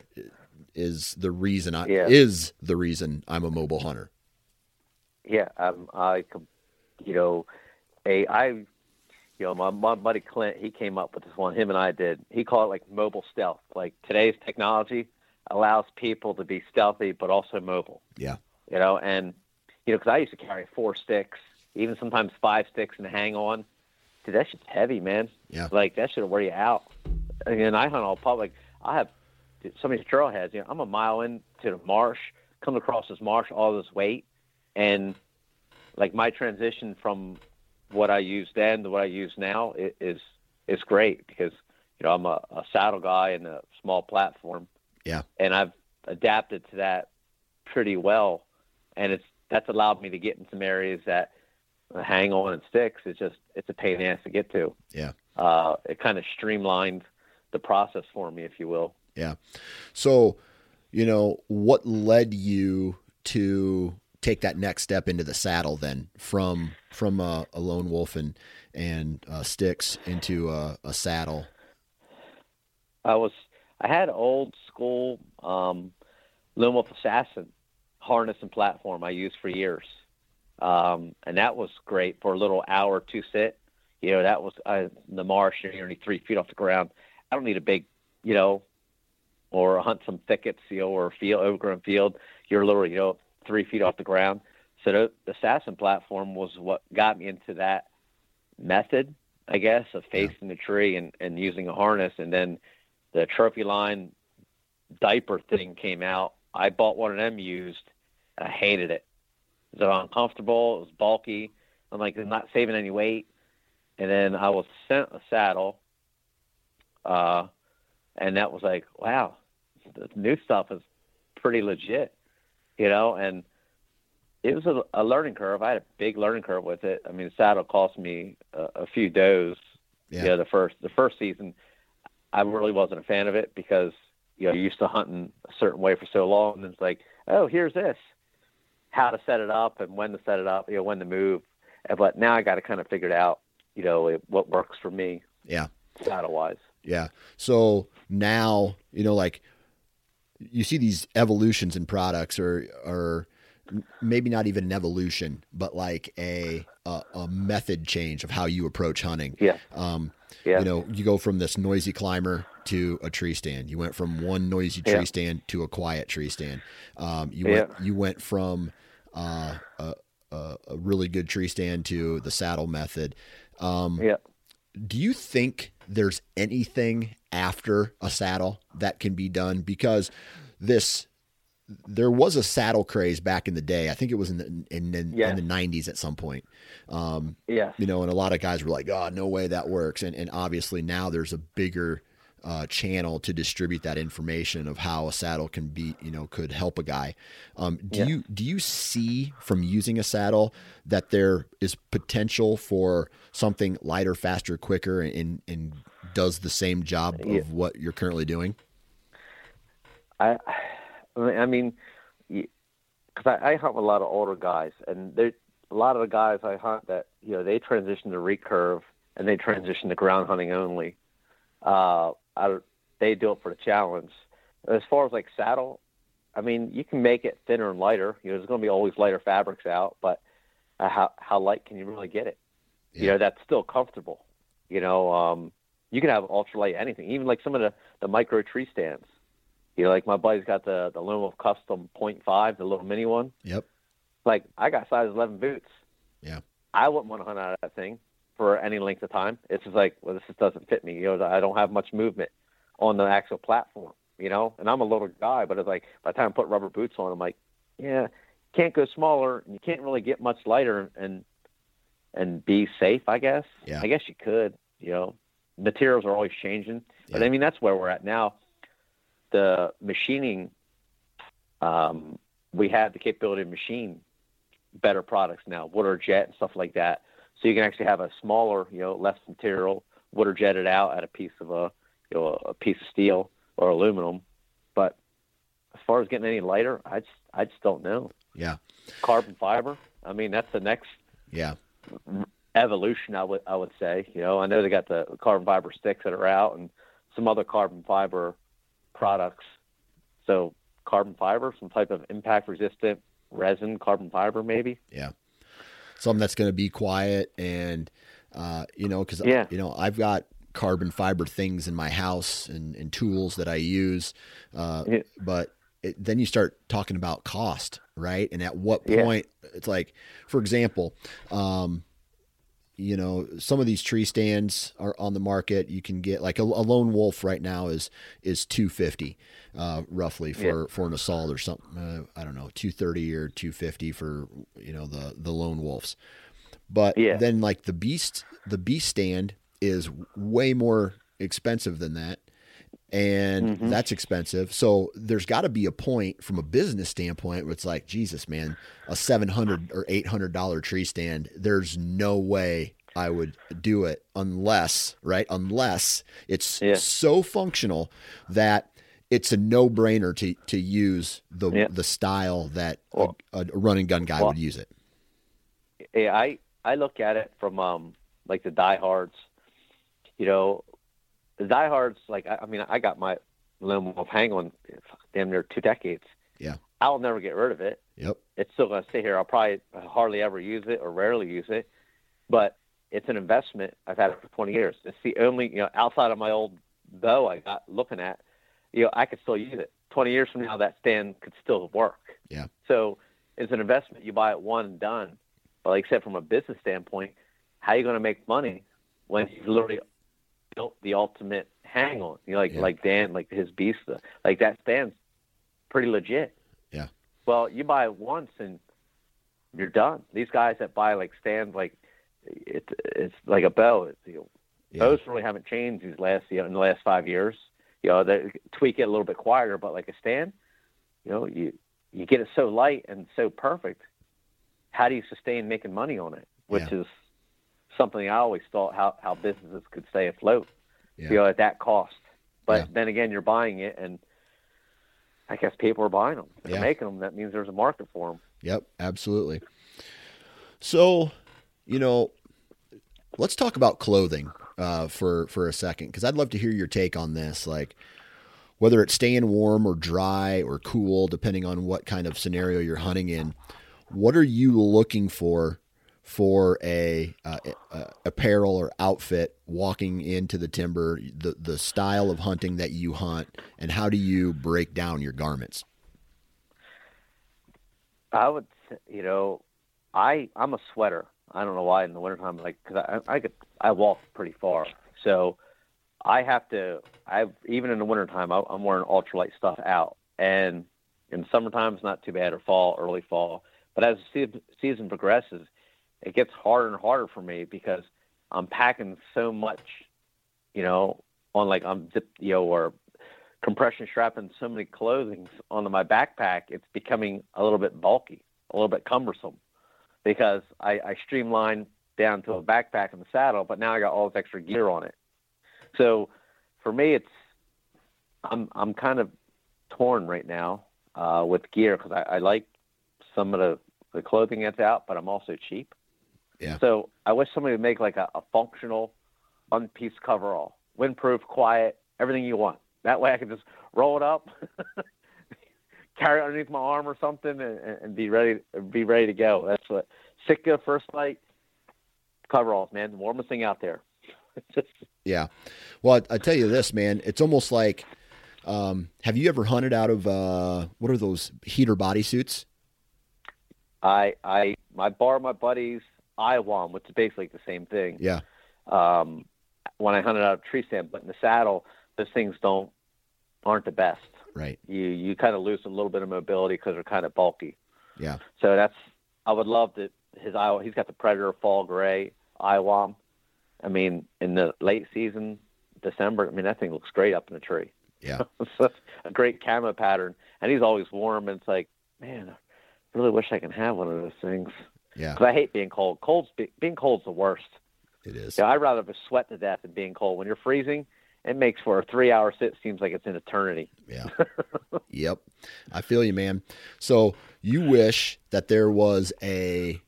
is the reason I Yeah. is the reason I'm a mobile hunter. Yeah, um, I, you know, a I, you know, my, my buddy Clint, he came up with this one. Him and I did. He called it like mobile stealth. Like today's technology allows people to be stealthy but also mobile. Yeah. You know, and you know, because I used to carry four sticks, even sometimes five sticks, and hang on. Dude, that shit's heavy, man. Yeah. Like that should wear you out. And I hunt all public. I have so many trailheads. You know, I'm a mile into the marsh, come across this marsh, all this weight, and like my transition from what I used then to what I use now is is great because you know I'm a, a saddle guy and a small platform. Yeah. and I've adapted to that pretty well, and it's that's allowed me to get in some areas that hang on and sticks. It's just it's a pain in the ass to get to. Yeah. Uh, it kind of streamlined the process for me, if you will. Yeah. So, you know, what led you to take that next step into the saddle then from from a, a lone wolf and and uh, sticks into a, a saddle? I was I had old school um, Lone Wolf Assassin harness and platform I used for years, um, and that was great for a little hour two sit. You know, that was uh, in the marsh. You're only three feet off the ground. I don't need a big, you know, or hunt some thickets, you know, or field overgrown field. You're literally, you know, three feet off the ground. So the, the assassin platform was what got me into that method, I guess, of facing the tree and, and using a harness. And then the Trophyline diaper thing came out. I bought one of them used, and I hated it. It was uncomfortable. It was bulky. I'm like, I'm not saving any weight. And then I was sent a saddle, uh, and that was like, wow, the new stuff is pretty legit, you know. And it was a, a learning curve. I had a big learning curve with it. I mean, the saddle cost me a, a few does. Yeah. You know, the first the first season, I really wasn't a fan of it because you know you're used to hunting a certain way for so long, and it's like, oh, here's this, how to set it up and when to set it up, you know, when to move. But now I got to kind of figure it out, you know, it, what works for me Yeah. saddle wise. Yeah. So now, you know, like you see these evolutions in products or or maybe not even an evolution, but like a a, a method change of how you approach hunting. Yeah, Um, yeah, you know, you go from this noisy climber to a tree stand. You went from one noisy tree Yeah. stand to a quiet tree stand. Um, you Yeah. went you went from uh, a, a, a really good tree stand to the saddle method. Um, yeah. do you think there's anything after a saddle that can be done because this there was a saddle craze back in the day. I think it was in the in, in, Yeah. in the 90s at some point. Um, Yes. you know, and a lot of guys were like, "Oh, no way that works." And and obviously now there's a bigger uh, channel to distribute that information of how a saddle can be, you know, could help a guy. Um, do Yeah. you do you see from using a saddle that there is potential for something lighter, faster, quicker, and and does the same job Yeah. of what you're currently doing? I, I mean, because I, I hunt with a lot of older guys, and there a lot of the guys I hunt that you know they transition to recurve and they transition to ground hunting only. Uh, I, they do it for the challenge. As far as like saddle, I mean, you can make it thinner and lighter. You know, there's going to be always lighter fabrics out, but uh, how how light can you really get it? Yeah. You know, that's still comfortable. You know, um, you can have ultralight anything, even like some of the the micro tree stands. You know, like my buddy's got the the Luma Custom Point Five, the little mini one. Yep. Like I got size 11 boots. Yeah. I wouldn't want to hunt out of that thing for any length of time. It's just like, well, this just doesn't fit me. You know, I don't have much movement on the actual platform. You know, and I'm a little guy, but it's like by the time I put rubber boots on, I'm like, yeah, can't go smaller. And you can't really get much lighter and and be safe. I guess. Yeah. I guess you could. You know, materials are always changing, but Yeah. I mean that's where we're at now. The machining, um, we have the capability to machine better products now, water jet and stuff like that. So you can actually have a smaller, you know, less material, water jetted out at a piece of a, you know, a piece of steel or aluminum. But as far as getting any lighter, I just, I just don't know. Yeah. Carbon fiber. I mean, that's the next Yeah. Evolution. I would, I would say. You know, I know they got the carbon fiber sticks that are out and some other carbon fiber products. So carbon fiber, some type of impact resistant resin, carbon fiber, maybe. Yeah. Something that's going to be quiet and, uh, you know, because, Yeah. you know, I've got carbon fiber things in my house and, and tools that I use. Uh, Yeah. But it, then you start talking about cost, right? And at what Yeah. point it's like, for example, um, you know, some of these tree stands are on the market. You can get like a, a lone wolf right now is is two fifty, uh, roughly for for an assault or something. Uh, I don't know, two thirty or two fifty for you know the the lone wolves. But Yeah. then like the beast, the beast stand is way more expensive than that, and Mhm. that's expensive. So there's got to be a point from a business standpoint where it's like, Jesus, man, a seven hundred or eight hundred dollar tree stand. There's no way I would do it unless, right? Unless it's Yeah. so functional that it's a no brainer to to use the Yeah. the style that a, Well- a run and gun guy well- would use it. Yeah, I I look at it from um like the diehards. You know, the diehards like I, I mean I got my Lone Wolf hang on damn near two decades. Yeah. I'll never get rid of it. Yep. It's still going to stay here. I'll probably hardly ever use it or rarely use it, but it's an investment. I've had it for 20 years. It's the only you know outside of my old bow I got looking at. You know, I could still use it. 20 years from now, that stand could still work. Yeah. So it's an investment. You buy it one and done. But like I said, from a business standpoint, how are you going to make money when you've literally built the ultimate hang on? You know, like Yeah. like Dan, like his beast, uh, like that stand's pretty legit. Yeah. Well, you buy it once and you're done. These guys that buy like stands, like it, it's like a bow. It's, you know, Yeah. Bows really haven't changed these last you know, in the last five years. You know, they tweak it a little bit quieter, but like a stand, you know, you you get it so light and so perfect. How do you sustain making money on it? Which Yeah. is something I always thought how how businesses could stay afloat. Yeah. You know, at that cost. But Yeah. then again, you're buying it, and I guess people are buying them. They're Yeah. making them. That means there's a market for them. Yep, absolutely. So, you know, let's talk about clothing uh, for for a second because I'd love to hear your take on this. Like, whether it's staying warm or dry or cool, depending on what kind of scenario you're hunting in. What are you looking for for a, uh, a apparel or outfit walking into the timber? The the style of hunting that you hunt, and how do you break down your garments? I would, you know, I I'm a sweater. I don't know why in the wintertime, like, because I I could I walk pretty far, so I have to. I even in the wintertime, I, I'm wearing ultralight stuff out, and in summertime it's not too bad, or fall, early fall. But as the season progresses, it gets harder and harder for me because I'm packing so much, you know, on like I'm zip, you know, or compression strapping so many clothings onto my backpack, it's becoming a little bit bulky, a little bit cumbersome, because I, I streamlined down to a backpack and the saddle, but now I got all this extra gear on it. So for me, it's I'm I'm kind of torn right now uh, with gear because I, I like some of the the clothing that's out, but I'm also cheap. Yeah. So I wish somebody would make like a, a functional one piece coverall, windproof, quiet, everything you want. That way I can just roll it up, (laughs) carry it underneath my arm or something and, and be ready be ready to go. That's what Sitka First Lite coveralls, man, the warmest thing out there. (laughs) yeah. Well, I, I, tell you this, man, it's almost like um, have you ever hunted out of uh, what are those heater bodysuits? I I I borrow my buddy's IWOM, which is basically the same thing. Yeah. Um, when I hunted out of tree stand, but in the saddle, those things don't aren't the best. Right. You you kind of lose a little bit of mobility because they're kind of bulky. Yeah. So that's I would love that his Iowa. He's got the Predator Fall Gray IWOM. I mean, in the late season, December. I mean, that thing looks great up in the tree. Yeah. (laughs) so a great camo pattern, and he's always warm. And it's like, man, I really wish I can have one of those things. Yeah. Because I hate being cold. Cold's being cold's the worst. It is. Yeah, I'd rather sweat to death than being cold. When you're freezing, it makes for a three hour sit seems like it's an eternity. Yeah. (laughs) yep. I feel you, man. So you wish that there was a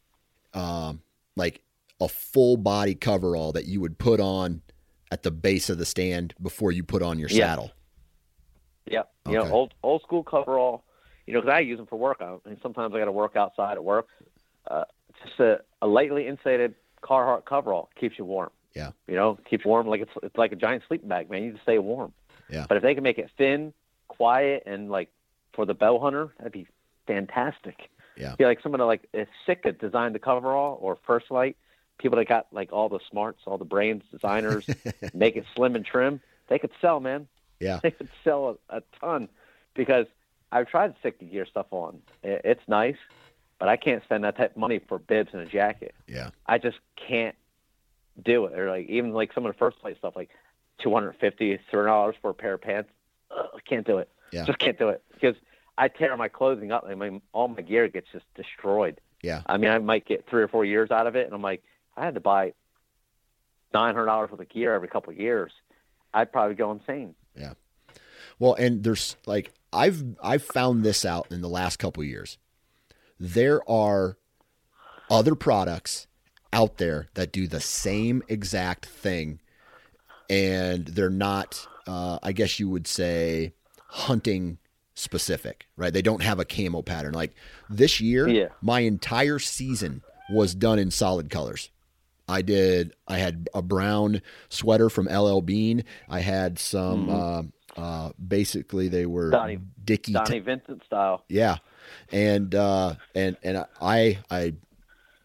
um like a full body coverall that you would put on at the base of the stand before you put on your yeah. saddle. Yep. You know, old old school coverall. You know, because I use them for work. I mean, sometimes I got to work outside at work. Uh, just a, a lightly insulated Carhartt coverall keeps you warm. Yeah. You know, keeps warm like it's it's like a giant sleeping bag, man. You just stay warm. Yeah. But if they can make it thin, quiet, and like for the bow hunter, that'd be fantastic. Yeah. Yeah, like someone like if Sitka designed the coverall or First Lite, people that got like all the smarts, all the brains, designers, (laughs) make it slim and trim, they could sell, man. Yeah. They could sell a, a ton because I've tried Sitka gear stuff on. It's nice, but I can't spend that type of money for bibs and a jacket. Yeah. I just can't do it. Or like even like some of the First place stuff, like two hundred fifty, three dollars for a pair of pants. Ugh, I can't do it. Yeah. Just can't do it because I tear my clothing up. I mean, all my gear gets just destroyed. Yeah. I mean, I might get three or four years out of it, and I'm like, I had to buy nine hundred dollars worth of gear every couple of years. I'd probably go insane. Yeah. Well, and there's like I've I've found this out in the last couple of years. There are other products out there that do the same exact thing, and they're not. Uh, I guess you would say hunting specific, right? They don't have a camo pattern. Like this year, yeah. my entire season was done in solid colors. I did. I had a brown sweater from LL Bean. I had some. Mm-hmm. Uh, uh, basically, they were Donnie, Dickie Donnie t- Vincent style. Yeah, and uh, and and I I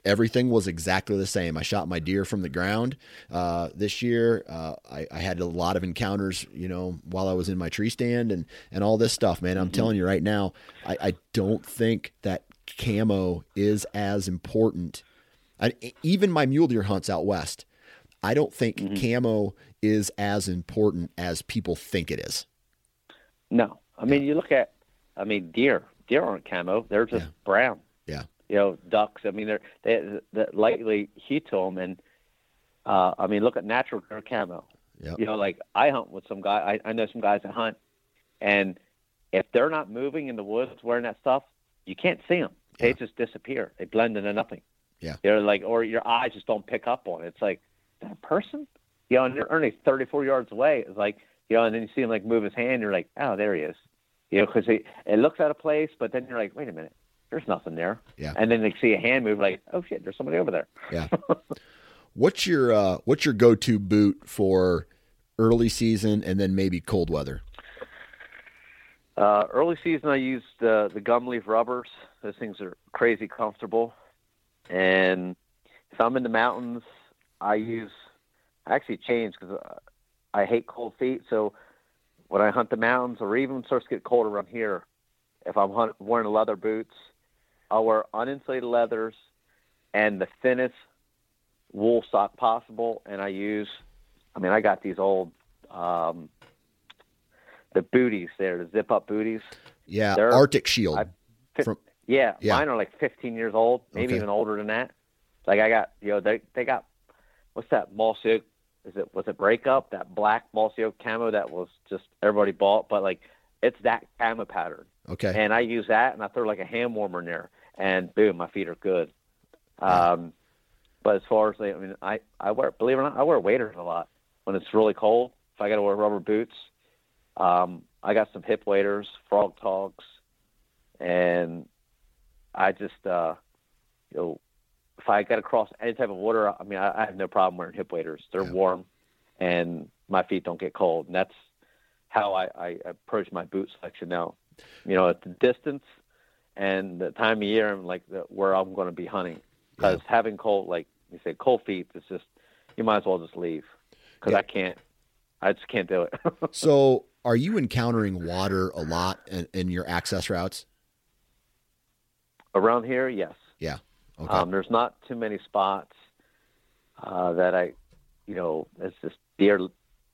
everything was exactly the same. I shot my deer from the ground uh, this year. Uh, I, I, had a lot of encounters, you know, while I was in my tree stand and and all this stuff, man. I'm mm-hmm. telling you right now, I, I don't think that camo is as important. I, even my mule deer hunts out west, I don't think mm-hmm. camo is as important as people think it is. No, I mean you look at, I mean deer. Deer aren't camo; they're just yeah. brown. Yeah you know, ducks. I mean, they're they that lightly heat to them, and uh, I mean, look at natural camo. Yep. You know, like I hunt with some guy. I, I know some guys that hunt, and if they're not moving in the woods wearing that stuff, you can't see them. They just disappear. They blend into nothing. Yeah. They're like, or your eyes just don't pick up on it. It's like that person. You know, and they're only 34 yards away. It's like, you know, and then you see him like move his hand. You're like, oh, there he is. You know, because it looks out of place, but then you're like, wait a minute, there's nothing there. Yeah. And then they see a hand move, like, oh shit, there's somebody over there. Yeah. (laughs) what's your uh, what's your go to boot for early season and then maybe cold weather? Uh, early season, I used uh, the Gumleaf rubbers. Those things are crazy comfortable. And if I'm in the mountains, I use. I actually change because uh, I hate cold feet. So when I hunt the mountains, or even when it starts to get cold around here, if I'm hunt, wearing leather boots, I'll wear uninsulated leathers and the thinnest wool sock possible. And I use, I mean, I got these old, um, the booties there, the zip up booties. Yeah, They're, Arctic Shield. I, From, yeah, yeah, mine are like 15 years old, maybe okay. even older than that. Like I got, you know, they they got what's that Mossy Oak? Is it was it breakup that black oak camo that was just everybody bought, but like it's that camo pattern. Okay. And I use that, and I throw like a hand warmer in there, and boom, my feet are good. Um, but as far as I mean, I I wear believe it or not, I wear waders a lot when it's really cold. If I got to wear rubber boots, um, I got some hip waders, Frogg Toggs, and I just uh, you know if I got across any type of water, I mean I, I have no problem wearing hip waders. They're Yeah. warm, and my feet don't get cold, and that's how I, I approach my boot selection now. You know, at the distance and the time of year and like the, where I'm going to be hunting, because having cold like you say cold feet, it's just you might as well just leave because Yeah. I can't. I just can't do it. (laughs) So, are you encountering water a lot in, in your access routes? Around here, yes. Yeah. Okay. Um, there's not too many spots uh, that I, you know, it's just deer.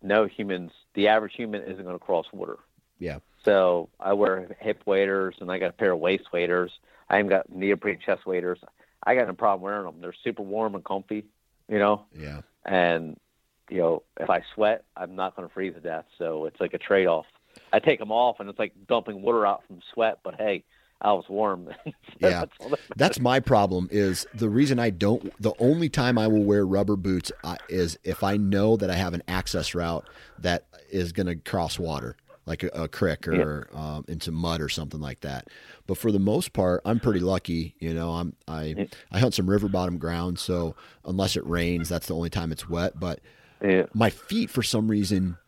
No humans. The average human isn't going to cross water. yeah. So I wear hip waders and I got a pair of waist waders. I even got neoprene chest waders. I got no problem wearing them. They're super warm and comfy, you know. Yeah. And you know, if I sweat, I'm not going to freeze to death. So it's like a trade-off. I take them off, and it's like dumping water out from sweat. But hey, I was warm. (laughs) Yeah. That's That's my problem. Is the reason I don't. The only time I will wear rubber boots uh, is if I know that I have an access route that is going to cross water, like a, a creek or um, into mud or something like that. But for the most part, I'm pretty lucky. You know, I'm I I hunt some river bottom ground, so unless it rains, that's the only time it's wet. But yeah. my feet for some reason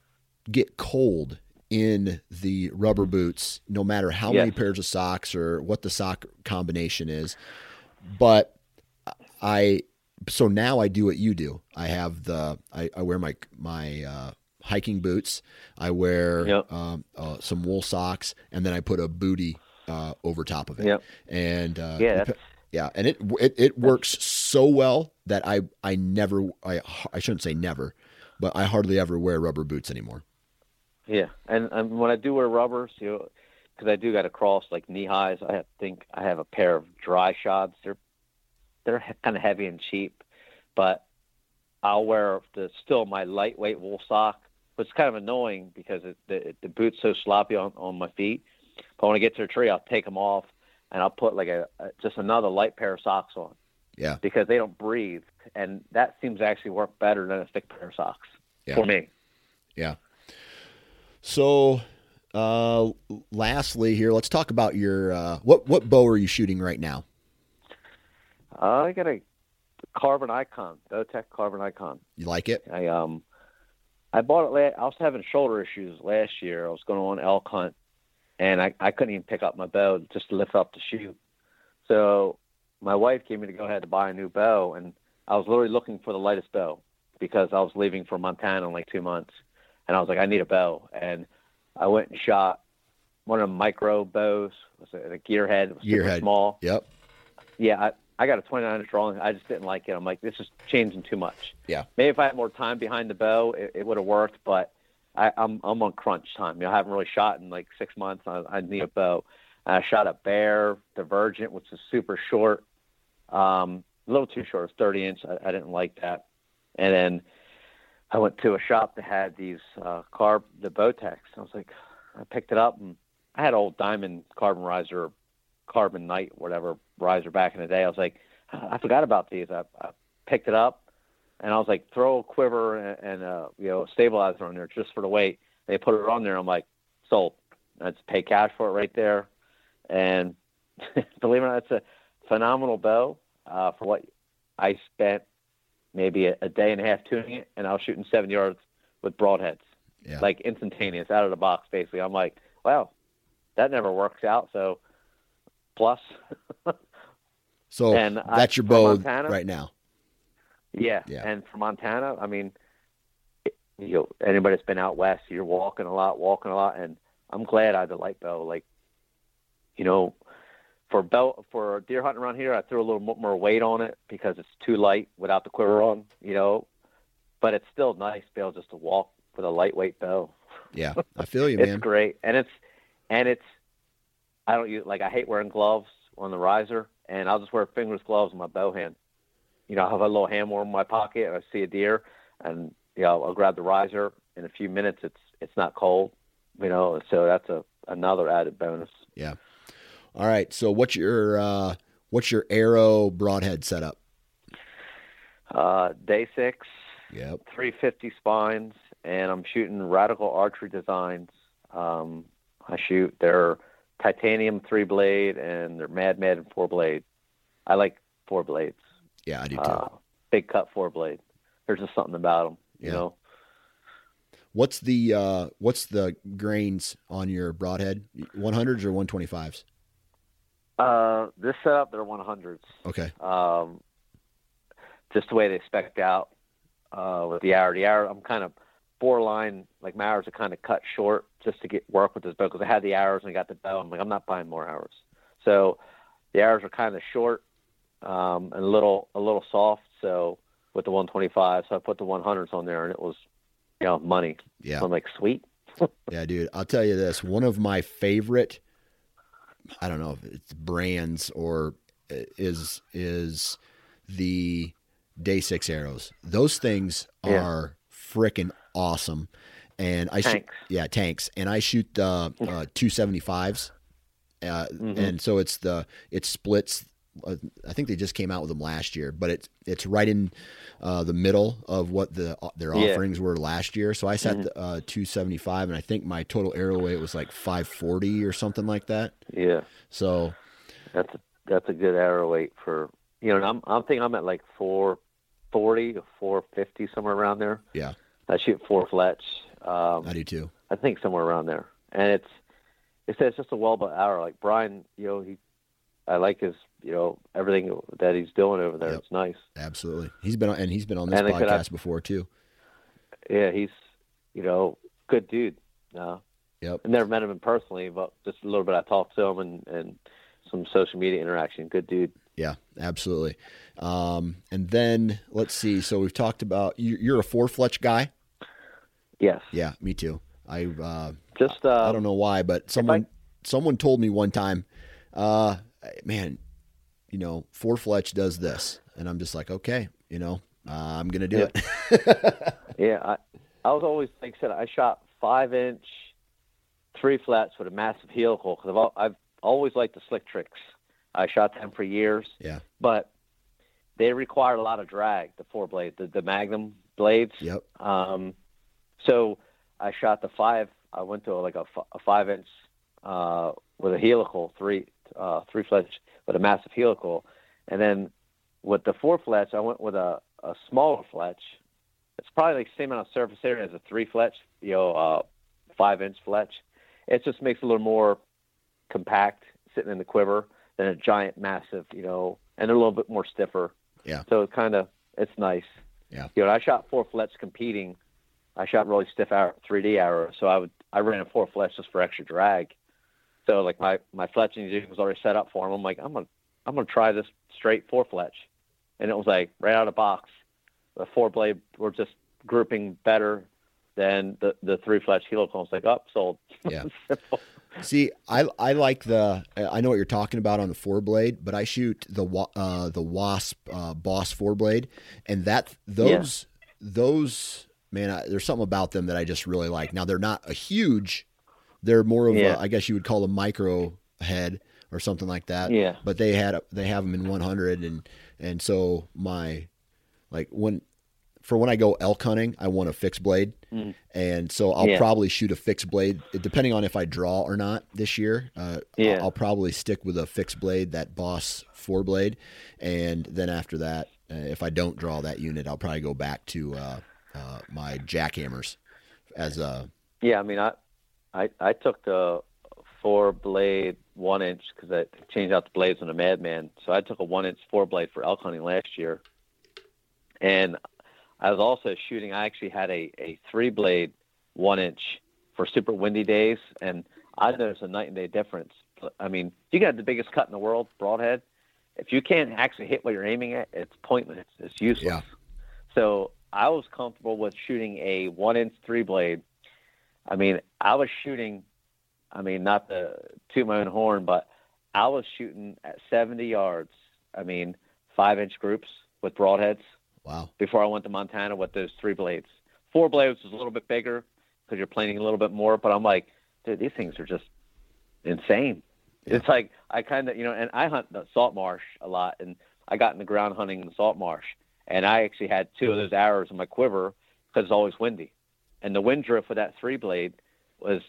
get cold in the rubber boots no matter how many pairs of socks or what the sock combination is but i so now i do what you do i have the i, I wear my my uh, hiking boots i wear Yep. um, uh, some wool socks and then i put a booty uh, over top of it Yep. and uh, Yeah, yeah, and it it, it works so well that I I never I I shouldn't say never, but I hardly ever wear rubber boots anymore. Yeah, and, and when I do wear rubbers, you know, because I do got to cross like knee highs. I think I have a pair of Dryshods. They're they're kind of heavy and cheap, but I'll wear the still my lightweight wool sock. But it's kind of annoying because it, the the boot's so sloppy on on my feet. But when I get to a tree, I'll take them off and I'll put like a, a just another light pair of socks on Yeah, because they don't breathe, and that seems to actually work better than a thick pair of socks Yeah. for me. yeah. So, uh, lastly, here let's talk about your uh, what what bow are you shooting right now? I got a carbon icon, Bowtech carbon icon. You like it? I um, I bought it. La- I was having shoulder issues last year. I was going on elk hunt, and I I couldn't even pick up my bow just to lift up to shoot. So my wife gave me to go ahead to buy a new bow, and I was literally looking for the lightest bow because I was leaving for Montana in like two months, and I was like, I need a bow, and I went and shot one of the micro bows. It was a, a gearhead. It was Gearhead. small Yep. yeah, I, I got a 29 inch rolling. I just didn't like it. I'm like, this is changing too much. Yeah. Maybe if I had more time behind the bow, it, it would have worked. But I, I'm I'm on crunch time. You know, I haven't really shot in like six months. I, I need a bow. I shot a bear divergent, which is super short, um, a little too short. It's 30 inch. I, I didn't like that. And then I went to a shop that had these uh, carb the Bowtechs. I was like, I picked it up and I had old diamond carbon riser, Carbon Knight, whatever riser back in the day. I was like, I forgot about these. I, I picked it up and I was like, throw a quiver and, and uh, you know, stabilizer on there just for the weight. They put it on there. I'm like, sold. Just pay cash for it right there. And (laughs) believe it or not, it's a phenomenal bow uh, for what I spent maybe a, a day and a half tuning it, and I was shooting seven yards with broadheads, Yeah. like instantaneous, out of the box, basically. I'm like, wow, that never works out. So, plus, (laughs) so and I- that's your bow Montana? right now. yeah. Yeah. And for Montana, I mean, it- you know, anybody that's been out west, you're walking a lot, walking a lot, and I'm glad I had the light bow. Like, you know, for bow for deer hunting around here, I threw a little more weight on it because it's too light without the quiver on. You know, but it's still nice to be able just to walk with a lightweight bow. Yeah, I feel you, (laughs) it's man. It's great, and it's and it's I don't use like I hate wearing gloves on the riser, and I'll just wear fingerless gloves on my bow hand. You know, I have a little hand warmer in my pocket, and I see a deer, and you know, I'll grab the riser. In a few minutes, it's it's not cold. You know, so that's a another added bonus. Yeah. All right. So what's your uh, what's your arrow broadhead setup? Uh, day six, Yep. 350 spines, and I'm shooting Radical Archery Designs. Um, I shoot their titanium three blade and they're Mad Mad four blade. I like four blades. Yeah, I do too. Uh, big cut four blade. There's just something about them, you Yeah. know. What's the uh, what's the grains on your broadhead? 100s or 125s? Uh, this setup, they're 100s. Okay. Um, just the way they spec out uh, with the hour. The hour, I'm kind of four line, Like my hours are kind of cut short just to get work with this bow because I had the hours and I got the bow. I'm like, I'm not buying more hours. So the hours are kind of short um, and a little a little soft. So with the 125, so I put the 100s on there and it was, you know, money. Yeah. I'm like, sweet. (laughs) Yeah, dude. I'll tell you this. One of my favorite, I don't know if it's brands or uh, is is the Day Six arrows. Those things Yeah. are freaking awesome. And I shoot, yeah, tanks. And I shoot uh, uh, two seventy fives, uh, Mhm. and so it's the it splits. Uh, I think they just came out with them last year, but it's it's right in uh, the middle of what the uh, their Yeah. offerings were last year. So I set Mhm. the, uh, 275, and I think my total arrow weight was like 540 or something like that. Yeah. So That's a, that's a good arrow weight for you know. and I'm I'm thinking I'm at like four forty or four fifty somewhere around there. Yeah. I shoot four Fletch. Um, I do too. I think somewhere around there, and it's it's it's just a well but arrow. Like Brian, you know, he I like his you know everything that he's doing over there. Yep. It's nice. Absolutely. He's been on, and he's been on this And I- podcast before too. Yeah, he's you know good dude. Uh, Yep. I've never met him personally, but just a little bit I talked to him and and some social media interaction. Good dude. Yeah, absolutely. Um, and then let's see. So we've talked about you, you're a four fletch guy. Yes. Yeah, me too. I uh, Just uh, I don't know why, but someone someone told me one time, uh, man, you know, four fletch does this, and I'm just like, okay, you know, uh, I'm gonna do Yeah. it. (laughs) Yeah, I, I was always like I said, I shot five inch, three flats with a massive helical because I've al- I've always liked the slick tricks. I shot them for years, yeah. but they require a lot of drag. The four blade, the, the Magnum blades. Yep. Um, so I shot the five. I went to like a, f- a five inch uh, with a helical, three uh, three fletch with a massive helical, and then with the four fletch, I went with a, a smaller fletch. It's probably like the same amount of surface area as a three fletch, you know, uh, five inch fletch. It just makes it a little more compact sitting in the quiver than a giant, massive, you know, and they're a little bit more stiffer. Yeah. So it's kind of it's nice. Yeah. You know, I shot four flets competing. I shot really stiff arrow, 3D arrows, so I would I ran a four flets just for extra drag. So like my my fletching jig was already set up for him. I'm like I'm gonna I'm gonna try this straight four fletch, and it was like right out of the box. The four blade were just grouping better than the the three fletch helical. I was like, up, sold. (laughs) Yeah. See, I I like the I know what you're talking about on the four blade, but I shoot the uh, the Wasp uh, Boss four blade, and that those those man, I, there's something about them that I just really like. Now they're not a huge, they're more of Yeah. a, I guess you would call a micro head or something like that. Yeah. But they had they have them in 100, and and so my like when for when I go elk hunting, I want a fixed blade, Mm. and so I'll Yeah. probably shoot a fixed blade depending on if I draw or not this year. Uh, Yeah. I'll, I'll probably stick with a fixed blade, that Boss four blade, and then after that, uh, if I don't draw that unit, I'll probably go back to uh, uh, my jackhammers as a Yeah, I mean, I, I, I took the four blade one inch because I changed out the blades on a Madman. So I took a one inch four blade for elk hunting last year, and I was also shooting. I actually had a a three blade one inch for super windy days, and I noticed a night and day difference. I mean, you got the biggest cut in the world, broadhead. If you can't actually hit what you're aiming at, it's pointless. It's useless. Yeah. So I was comfortable with shooting a one inch three blade. I mean, I was shooting. I mean, not to toot my own horn, but I was shooting at 70 yards. I mean, five inch groups with broadheads wow. before I went to Montana with those three blades. Four blades was a little bit bigger because you're planing a little bit more, but I'm like, dude, these things are just insane. Yeah. It's like I kind of, you know, and I hunt the salt marsh a lot, and I got in the ground hunting in the salt marsh, and I actually had two of those arrows in my quiver because it's always windy, and the wind drift with that three blade was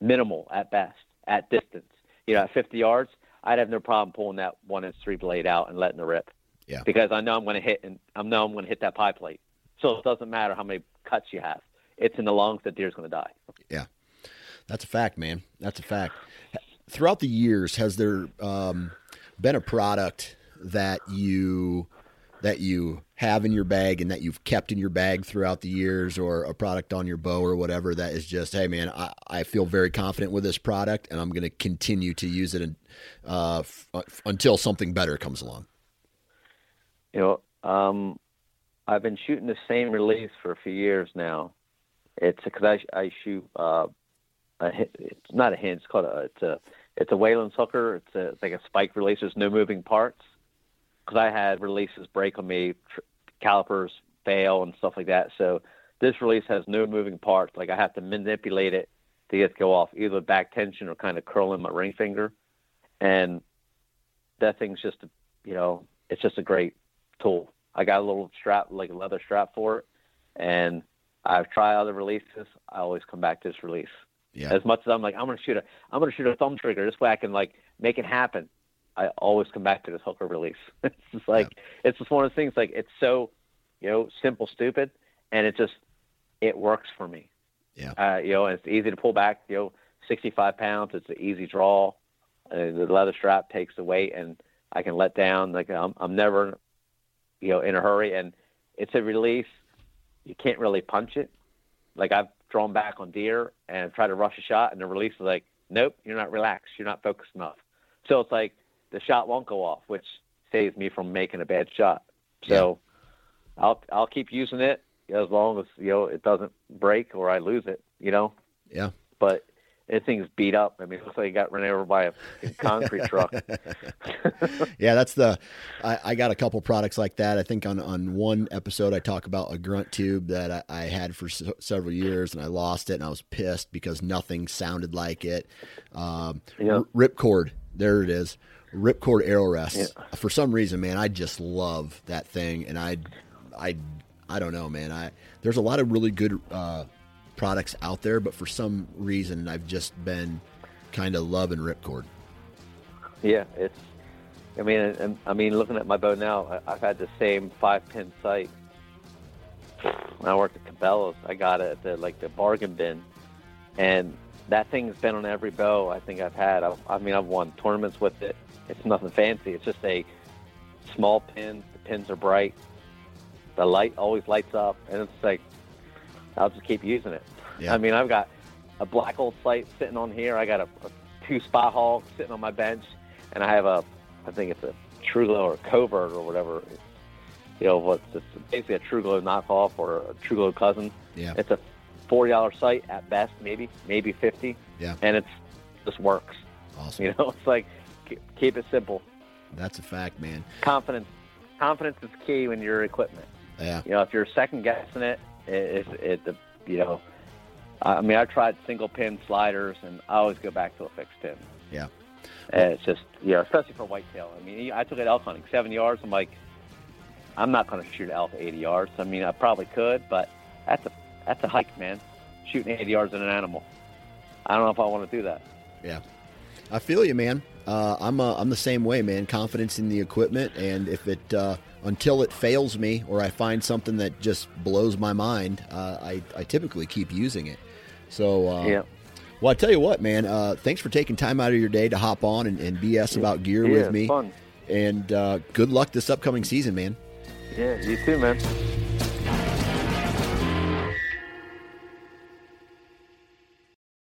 minimal at best. at distance. You know, at 50 yards, I'd have no problem pulling that one inch three blade out and letting it rip. Yeah. Because I know I'm going to hit and I know I'm going to hit that pie plate. So it doesn't matter how many cuts you have. It's in the lungs that deer's going to die. Yeah. That's a fact, man. That's a fact. Throughout the years, has there um, been a product that you that you have in your bag and that you've kept in your bag throughout the years or a product on your bow or whatever that is just hey man i, I feel very confident with this product and i'm going to continue to use it uh, f- f- until something better comes along. You know um, i've been shooting the same release for a few years now. It's because I, I shoot uh, a, it's not a hinge it's called a it's a it's a Whalen sucker. it's, a, it's like a spike release. There's no moving parts because I had releases break on me, tr- calipers fail and stuff like that. So this release has no moving parts. Like I have to manipulate it to get it to go off, either back tension or kind of curling my ring finger. And that thing's just, a, you know, it's just a great tool. I got a little strap, like a leather strap for it, and I've tried other releases. I always come back to this release. Yeah. As much as I'm like, I'm gonna shoot a, I'm gonna shoot a thumb trigger. This way I can like make it happen. I always come back to this hooker release. (laughs) it's just like yeah. it's just one of those things. Like it's so, you know, simple, stupid, and it just it works for me. Yeah. Uh, you know, it's easy to pull back. You know, 65 pounds. It's an easy draw. Uh, the leather strap takes the weight, and I can let down. Like I'm, I'm never, you know, in a hurry. And it's a release. You can't really punch it. Like I've drawn back on deer and tried to rush a shot, and the release is like, nope, you're not relaxed. You're not focused enough. So it's like the shot won't go off, which saves me from making a bad shot. So yeah. I'll I'll keep using it as long as you know it doesn't break or I lose it. You know. Yeah. But it thing's beat up. I mean, it looks like it got run over by a concrete truck. (laughs) (laughs) yeah, that's the. I, I, got a couple products like that. I think on on one episode I talk about a grunt tube that I, I had for so, several years and I lost it and I was pissed because nothing sounded like it. Um, yeah. Ripcord, there it is ripcord arrow rests. Yeah. For some reason, man, I just love that thing, and I, I, I don't know, man. I there's a lot of really good uh, products out there, but for some reason, I've just been kind of loving ripcord. Yeah, it's. I mean, I mean, looking at my bow now, I've had the same five pin sight. When I worked at Cabela's, I got it at the like the bargain bin, and that thing's been on every bow I think I've had. I, I mean, I've won tournaments with it. It's nothing fancy. It's just a small pin. The pins are bright. The light always lights up, and it's like I'll just keep using it. Yeah. I mean, I've got a Black Gold sight sitting on here. I got a, a two spot hog sitting on my bench, and I have a, I think it's a Glow or Covert or whatever. You know, what's it's basically a Glow knockoff or a Glow cousin. Yeah. It's a forty dollar sight at best, maybe maybe fifty. Yeah. And it's just works. Awesome. You know, (laughs) it's like keep it simple. That's a fact, man. Confidence, confidence is key when you're equipment. Yeah. You know, if you're second guessing it, it, it, it you know, I mean, I tried single pin sliders, and I always go back to a fixed pin. Yeah. And it's just, you know, especially for whitetail. I mean, I took it elk hunting, seven yards. I'm like, I'm not going to shoot elk 80 yards. I mean, I probably could, but that's a that's a hike, man. Shooting 80 yards at an animal. I don't know if I want to do that. Yeah. I feel you, man. Uh, I'm uh, I'm the same way, man. Confidence in the equipment, and if it uh, until it fails me or I find something that just blows my mind, uh, I I typically keep using it. So uh, yeah. Well, I tell you what, man. Uh, thanks for taking time out of your day to hop on and, and BS about gear yeah, with me. Fun. And good luck this upcoming season, man. Yeah, you too, man.